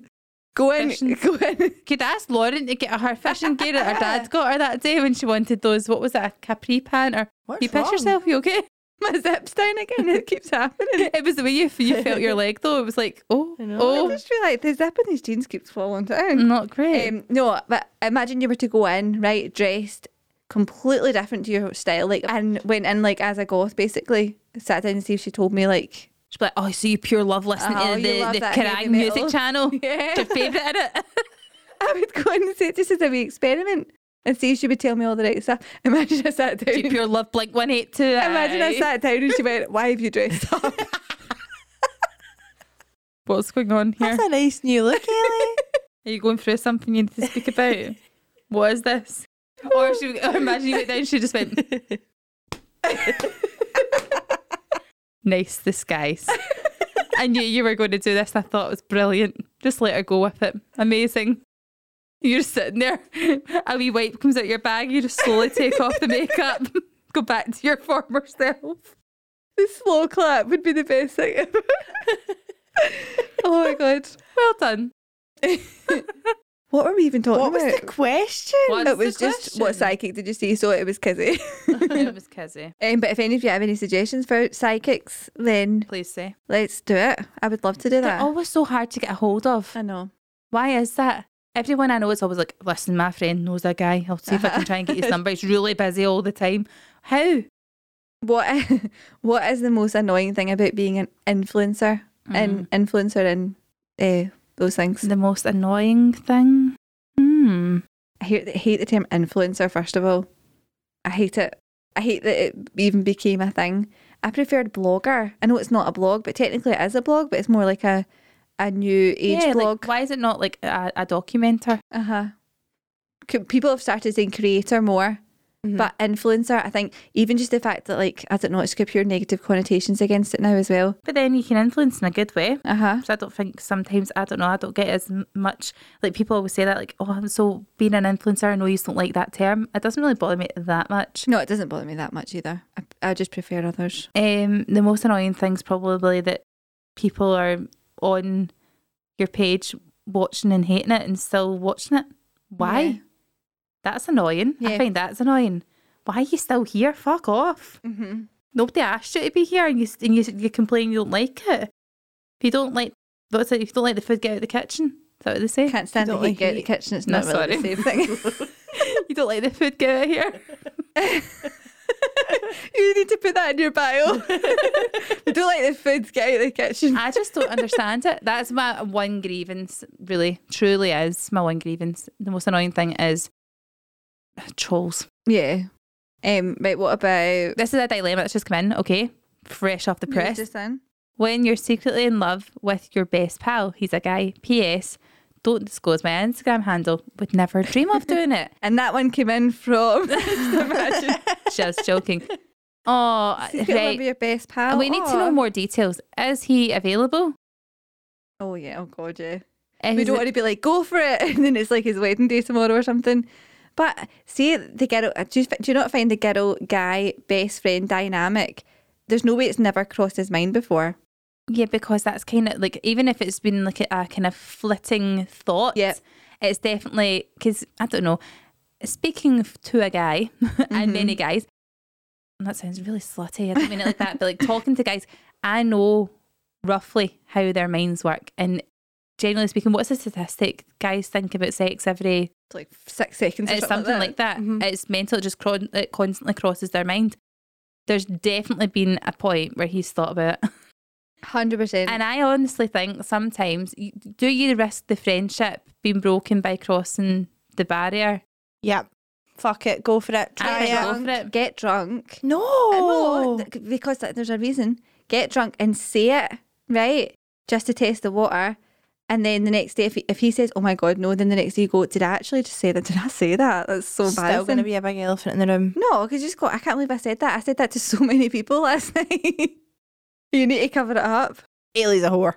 Go in, Fishing- go in. Could ask Lauren to get her fishing gear that her dad got her that day when she wanted those. What was it, a capri pant? Or What's you piss yourself? You okay? My zip's down again. It keeps happening. It was the way you, you felt your leg though. It was like, oh, I know. I oh, just feel like the zip in these jeans keeps falling down. not great. Um, no, but imagine you were to go in, right, dressed completely different to your style, like, and went in like as a goth, basically. Sat down and see if she told me like, She'd be like, oh, so you pure love listening Oh, to the, the Kerrang music channel. yeah, It's your favourite in it. I would go in and say it just as a wee experiment and see she would tell me all the right stuff. Imagine I sat down. Do you pure love Blink 182? Imagine I sat down and she went, "Why have you dressed up?" What's going on here? That's a nice new look, Ellie. Are you going through something you need to speak about? what is this? Or, she, or imagine you went down, she just went. nice disguise. I knew you were going to do this. I thought it was brilliant. Just let her go with it. Amazing. You're just sitting there. A wee wipe comes out your bag. You just slowly take off the makeup. Go back to your former self. the slow clap would be the best thing ever. oh my god! Well done. What were we even talking about? what was the question? What's it was the just what psychic did you see? So it was Kizzy. it was Kizzy. um, but if any of you have any suggestions for psychics, then Please say. let's do it. I would love to do They're that. always so hard to get a hold of. I know. Why is that? Everyone I know is always like, listen, my friend knows a guy. I'll see if I can try and get his number. He's really busy all the time. How? What What is the most annoying thing about being an influencer and influencer and uh, those things? The most annoying thing? Hmm. I hate, I hate the term influencer, first of all. I hate it. I hate that it even became a thing. I preferred blogger. I know it's not a blog, but technically it is a blog, but it's more like a, a new age yeah, blog. like, why is it not like a, a documenter? uh huh. People have started saying creator more, Mm-hmm. but influencer, I think even just the fact that, like, I don't know, it's got pure negative connotations against it now as well. But then you can influence in a good way. Uh huh. So I don't think sometimes, I don't know, I don't get as much. Like people always say that, like, oh, I'm so being an influencer, I know you don't like that term. It doesn't really bother me that much. No, it doesn't bother me that much either. I, I just prefer others. Um, the most annoying thing's probably that people are on your page watching and hating it and still watching it. Why? Yeah. That's annoying. I find that's annoying. Why are you still here? Fuck off. Mm-hmm. Nobody asked you to be here and you, and you, you complain you don't like it. If you don't like, what's it, if you don't like the food, get out of the kitchen. Is that what they say? Can't stand it. You to don't heat, like get out of the kitchen. It's No, not really the same thing. you don't like the food, get out of here. you need to put that in your bio. you don't like the food, get out of the kitchen. I just don't understand it. That's my one grievance, really, truly is my one grievance. The most annoying thing is trolls. Yeah. Um, right, what about This is a dilemma that's just come in, okay? Fresh off the press. When you're secretly in love with your best pal, he's a guy. P.S. don't disclose my Instagram handle. Would never dream of doing it. And that one came in from Just joking. Oh, Secret right. your best pal. We need to know more details. Is he available? Oh yeah, oh god, yeah. Is we don't it- want to be like, go for it, and then it's like his wedding day tomorrow or something. But see, the girl, uh, do you, do you not find the girl guy best friend dynamic? There's no way it's never crossed his mind before. Yeah, because that's kind of like even if it's been like a, a kind of flitting thought, Yeah. it's definitely because I don't know. Speaking to a guy and many mm-hmm. guys, and that sounds really slutty. I don't mean it like that, but like talking to guys, I know roughly how their minds work. And generally speaking, what's the statistic? Guys think about sex every It's like six seconds. Or it's something, something like that. Mm-hmm. It's mental. It just cron- it constantly crosses their mind. There's definitely been a point where he's thought about it. Hundred percent. And I honestly think sometimes, do you risk the friendship being broken by crossing the barrier? Yep. Fuck it. Go for it. Try think it. go for it. Get drunk. No. Uh, no, because there's a reason. Get drunk and say it, right? Just to test the water. And then the next day, if he, if he says, "Oh my god, no," then the next day you go, "Did I actually just say that? Did I say that? That's so bad." Still embarrassing." going to be a big elephant in the room. No, because you just go, I can't believe I said that. I said that to so many people last night. You need to cover it up. Eilidh's a whore.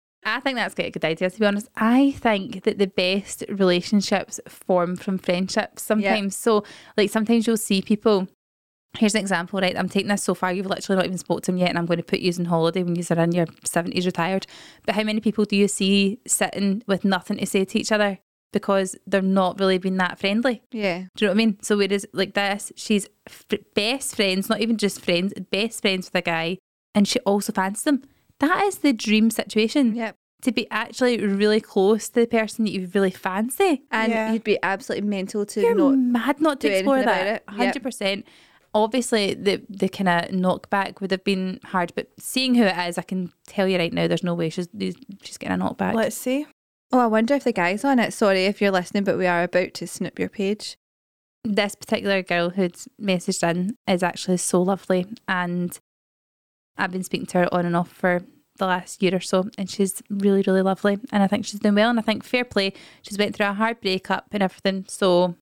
I think that's quite a good idea, to be honest. I think that the best relationships form from friendships sometimes. So, like, sometimes you'll see people. Here's an example, right? I'm taking this so far, you've literally not even spoke to them yet, and I'm going to put you on holiday when you're in your 70s retired. But how many people do you see sitting with nothing to say to each other because they're not really being that friendly? Yeah. Do you know what I mean? So whereas like this, she's f- best friends, not even just friends, best friends with a guy, and she also fancies them. That is the dream situation. Yep. To be actually really close to the person that you really fancy. And Yeah. you'd be absolutely mental to You're not. mad not to do explore about that. it. Yep. Hundred percent. Obviously, the the kind of knockback would have been hard, but seeing who it is, I can tell you right now, there's no way she's she's getting a knockback. Let's see. Oh, I wonder if the guy's on it. Sorry if you're listening, but we are about to snip your page. this particular girl who'd messaged in is actually so lovely and I've been speaking to her on and off for the last year or so and she's really really lovely and I think she's doing well and I think fair play she's went through a hard breakup and everything so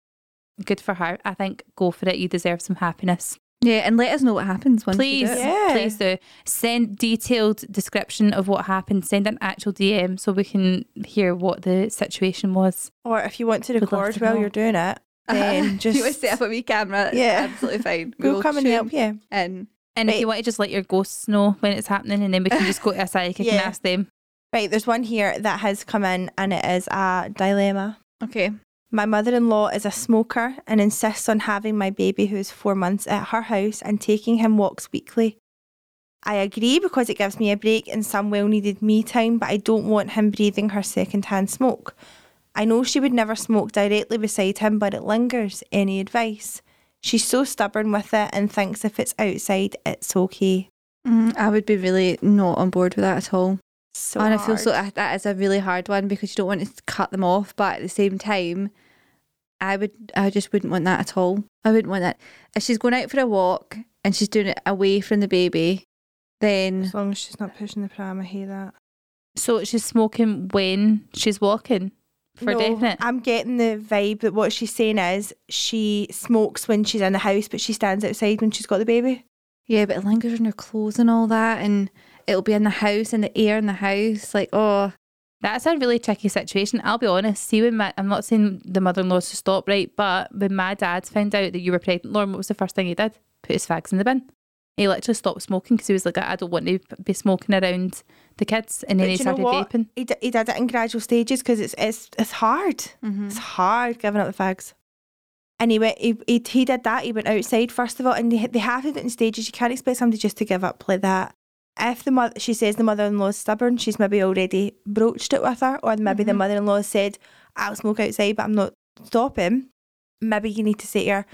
good for her I think go for it you deserve some happiness Yeah, and let us know what happens once please you do it. Yeah. please do send detailed description of what happened send an actual DM so we can hear what the situation was Or if you want to record to while know. you're doing it, then if you want just to set up a wee camera, Yeah. yeah, absolutely fine. We we'll will come and help you. in. And if you want to just let your ghosts know when it's happening and then we can just go to a psychic and ask them Right, there's one here that has come in and it is a dilemma. Okay. My mother in law is a smoker and insists on having my baby, who is four months, at her house and taking him walks weekly. I agree because it gives me a break and some well needed me time, but I don't want him breathing her second hand smoke. I know she would never smoke directly beside him, but it lingers. Any advice? She's so stubborn with it and thinks if it's outside, it's okay. Mm, I would be really not on board with that at all. So and I feel so hard. that is a really hard one because you don't want to cut them off, but at the same time, I would I just wouldn't want that at all. I wouldn't want that. If she's going out for a walk and she's doing it away from the baby, then As long as she's not pushing the pram, I hear that. So she's smoking when she's walking for No, definite. I'm getting the vibe that what she's saying is she smokes when she's in the house, but she stands outside when she's got the baby. yeah, but it lingers on her clothes and all that, and it'll be in the house and the air in the house. Like, oh, That's a really tricky situation. I'll be honest. See, when my, I'm not saying the mother-in-law's to stop, right? But when my dad found out that you were pregnant, Lauren, what was the first thing he did? Put his fags in the bin. He literally stopped smoking because he was like, I don't want to be smoking around the kids, and then he do you know started vaping. He, d- he did it in gradual stages because it's it's it's hard. Mm-hmm. It's hard giving up the fags. And he went. He, he he did that. He went outside first of all, and they they have to do it in stages. You can't expect somebody just to give up like that. If the mother, she says the mother-in-law is stubborn, she's maybe already broached it with her, or maybe the Mm-hmm. mother-in-law said, "I'll smoke outside, but I'm not stopping." Maybe you need to say to her,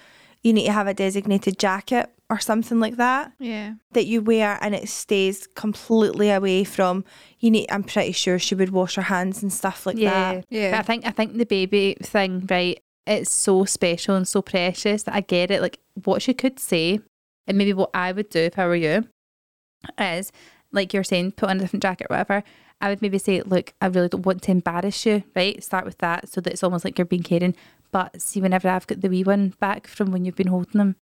you need to have a designated jacket or something like that yeah, that you wear and it stays completely away from you need I'm pretty sure she would wash her hands and stuff like Yeah, that. Yeah. But I think I think the baby thing, right? It's so special and so precious that I get it. Like what she could say, and maybe what I would do if I were you, is like you're saying, put on a different jacket or whatever. I would maybe say, look, I really don't want to embarrass you, right? Start with that so that it's almost like you're being caring. But see, whenever I've got the wee one back from when you've been holding him, he's-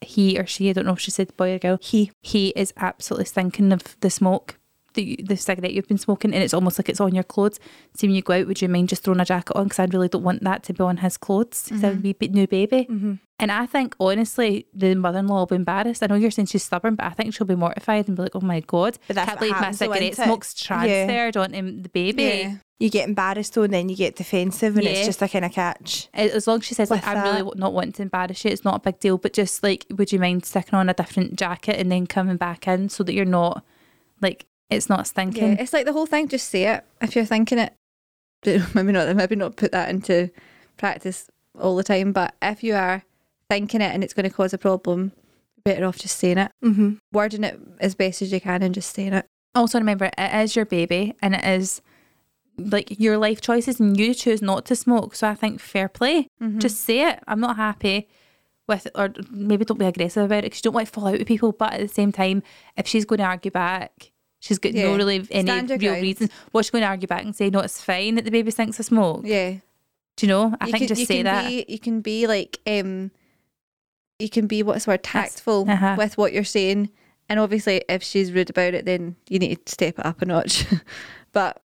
he or she, I don't know if she said boy or girl, He. he is absolutely stinking of the smoke, the, the cigarette you've been smoking, and it's almost like it's on your clothes. So when you go out, would you mind just throwing a jacket on? Because I really don't want that to be on his clothes. He's a wee new baby. Mhm. And I think, honestly, the mother in law will be embarrassed. I know you're saying she's stubborn, but I think she'll be mortified and be like, oh my God, But that's can't believe my cigarette smoke's transferred onto the baby. Yeah. You get embarrassed though, and then you get defensive, and Yeah. it's just a kind of catch. As long as she says, like, I'm really not wanting to embarrass you, it's not a big deal, but just like, would you mind sticking on a different jacket and then coming back in so that you're not, like, it's not stinking? Yeah, it's like the whole thing. Just say it if you're thinking it. Maybe not. Maybe not put that into practice all the time. But if you are thinking it and it's going to cause a problem, better off just saying it, Mm-hmm. wording it as best as you can, and just saying it. Also, remember, it is your baby and it is like your life choices, and you choose not to smoke. So I think fair play. Just say it. I'm not happy with, it, or maybe don't be aggressive about it because you don't want to fall out with people. But at the same time, if she's going to argue back, she's got no really any real reason. What's she going to argue back and say, no, it's fine that the baby thinks of smoke? Yeah, Do you know? I You think can- just you say can that. Be, you can be like, um, you can be what's the word tactful uh-huh. with what you're saying, and obviously, if she's rude about it, then you need to step it up a notch. but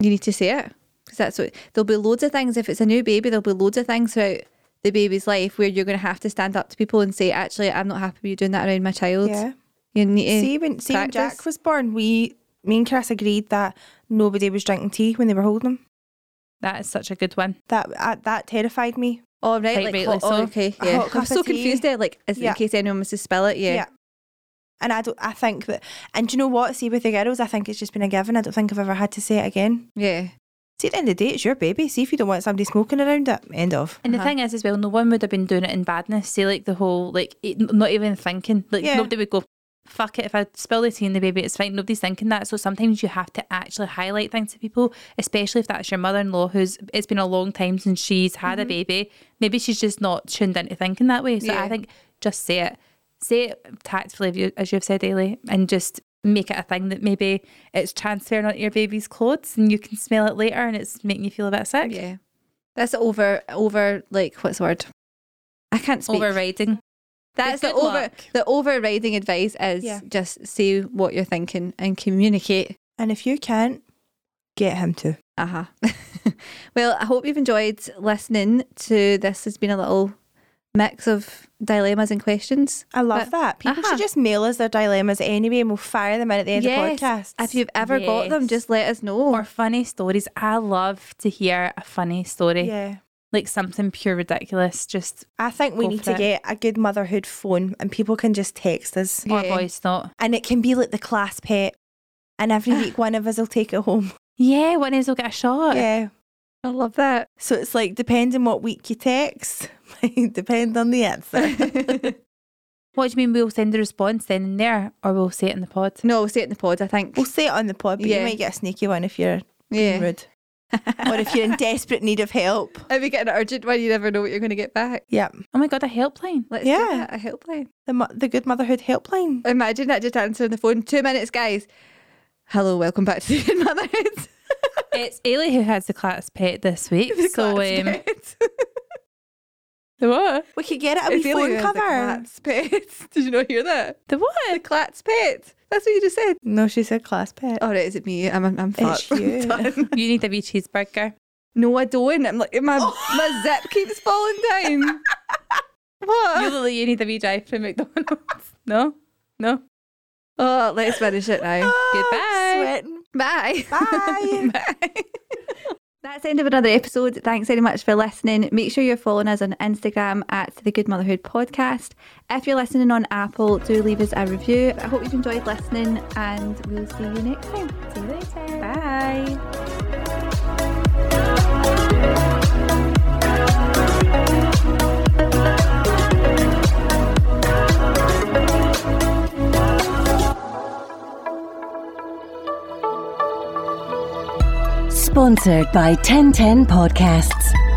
you need to say it because that's what there'll be loads of things. If it's a new baby, there'll be loads of things throughout the baby's life where you're going to have to stand up to people and say, "Actually, I'm not happy with you doing that around my child." Yeah. You need to See when see when. Jack was born, we me and Chris agreed that nobody was drinking tea when they were holding him. That is such a good one. That uh, that terrified me. Oh right, Quite like rightly hot, oh, so. okay, yeah. I'm so tea. confused there. Like, is Yeah. in case anyone wants to spill it, yeah. And I don't. I think that. And do you know what? See with the girls, I think it's just been a given. I don't think I've ever had to say it again. yeah. See, at the end of the day, it's your baby. See if you don't want somebody smoking around it. End of. And the Uh-huh. thing is, as well, no one would have been doing it in badness. Say, like the whole, like, it, not even thinking. Like, Yeah. nobody would go, fuck it, if I spill the tea in the baby, it's fine. Nobody's thinking that. So sometimes you have to actually highlight things to people, especially if that's your mother in law who's, it's been a long time since she's had a baby. Maybe she's just not tuned into thinking that way. So Yeah. I think just say it. Say it tactfully, as you've said, Eilidh, and just make it a thing that maybe it's transferring onto your baby's clothes and you can smell it later and it's making you feel a bit sick. Yeah. That's over over like what's the word? I can't speak. Overriding. That's the Good over luck. the overriding advice is Yeah. just say what you're thinking and communicate. And if you can't, get him to. Uh-huh. well, I hope you've enjoyed listening to this has been a little mix of dilemmas and questions. I love But- that. People uh-huh. should just mail us their dilemmas anyway, and we'll fire them in at the end Yes. of podcasts. If you've ever got them, just let us know. or funny stories. I love to hear a funny story, yeah. like something pure ridiculous, just I think we need to it. get a good motherhood phone, and people can just text us, or Yeah. voice note. and it can be like the class pet. And every week, one of us will take it home. Yeah, one of us will get a shot. Yeah. I love that. So it's like depending what week you text, might depend on the answer. What do you mean? We'll send the response then and there, or we'll say it in the pod. No, we'll say it in the pod, I think. we'll say it on the pod, but Yeah. you might get a sneaky one if you're being yeah. rude, or if you're in desperate need of help. If you get an urgent one, you never know what you're going to get back. Yep. Oh my god, a helpline. Let's Yeah. a helpline. The mo- the Good Motherhood helpline. Imagine that just answering the phone. Two minutes, guys. Hello, welcome back to the Good Motherhood. It's Eilidh who has the class pet this week. The so class um, pet. The what? We could get it a wee It's Eilidh who phone has the cover. Clat's pet. Did you not hear that? The what? The what? Clat's pet. That's what you just said. No, she said class pet. Oh, right, is it me? I'm, I'm, I'm It's fucked. you. Done. You need a wee cheeseburger. No, I don't. I'm like, my, my zip keeps falling down. what? You look like you need a wee drive from McDonald's. No, no. Oh, let's finish it now. Oh, Goodbye. Sweating. Bye. Bye. Bye. That's the end of another episode. Thanks very much for listening. Make sure you're following us on Instagram at the Good Motherhood Podcast. If you're listening on Apple, do leave us a review. I hope you've enjoyed listening and we'll see you next time. See you later. Bye. Sponsored by TEN10 Podcasts.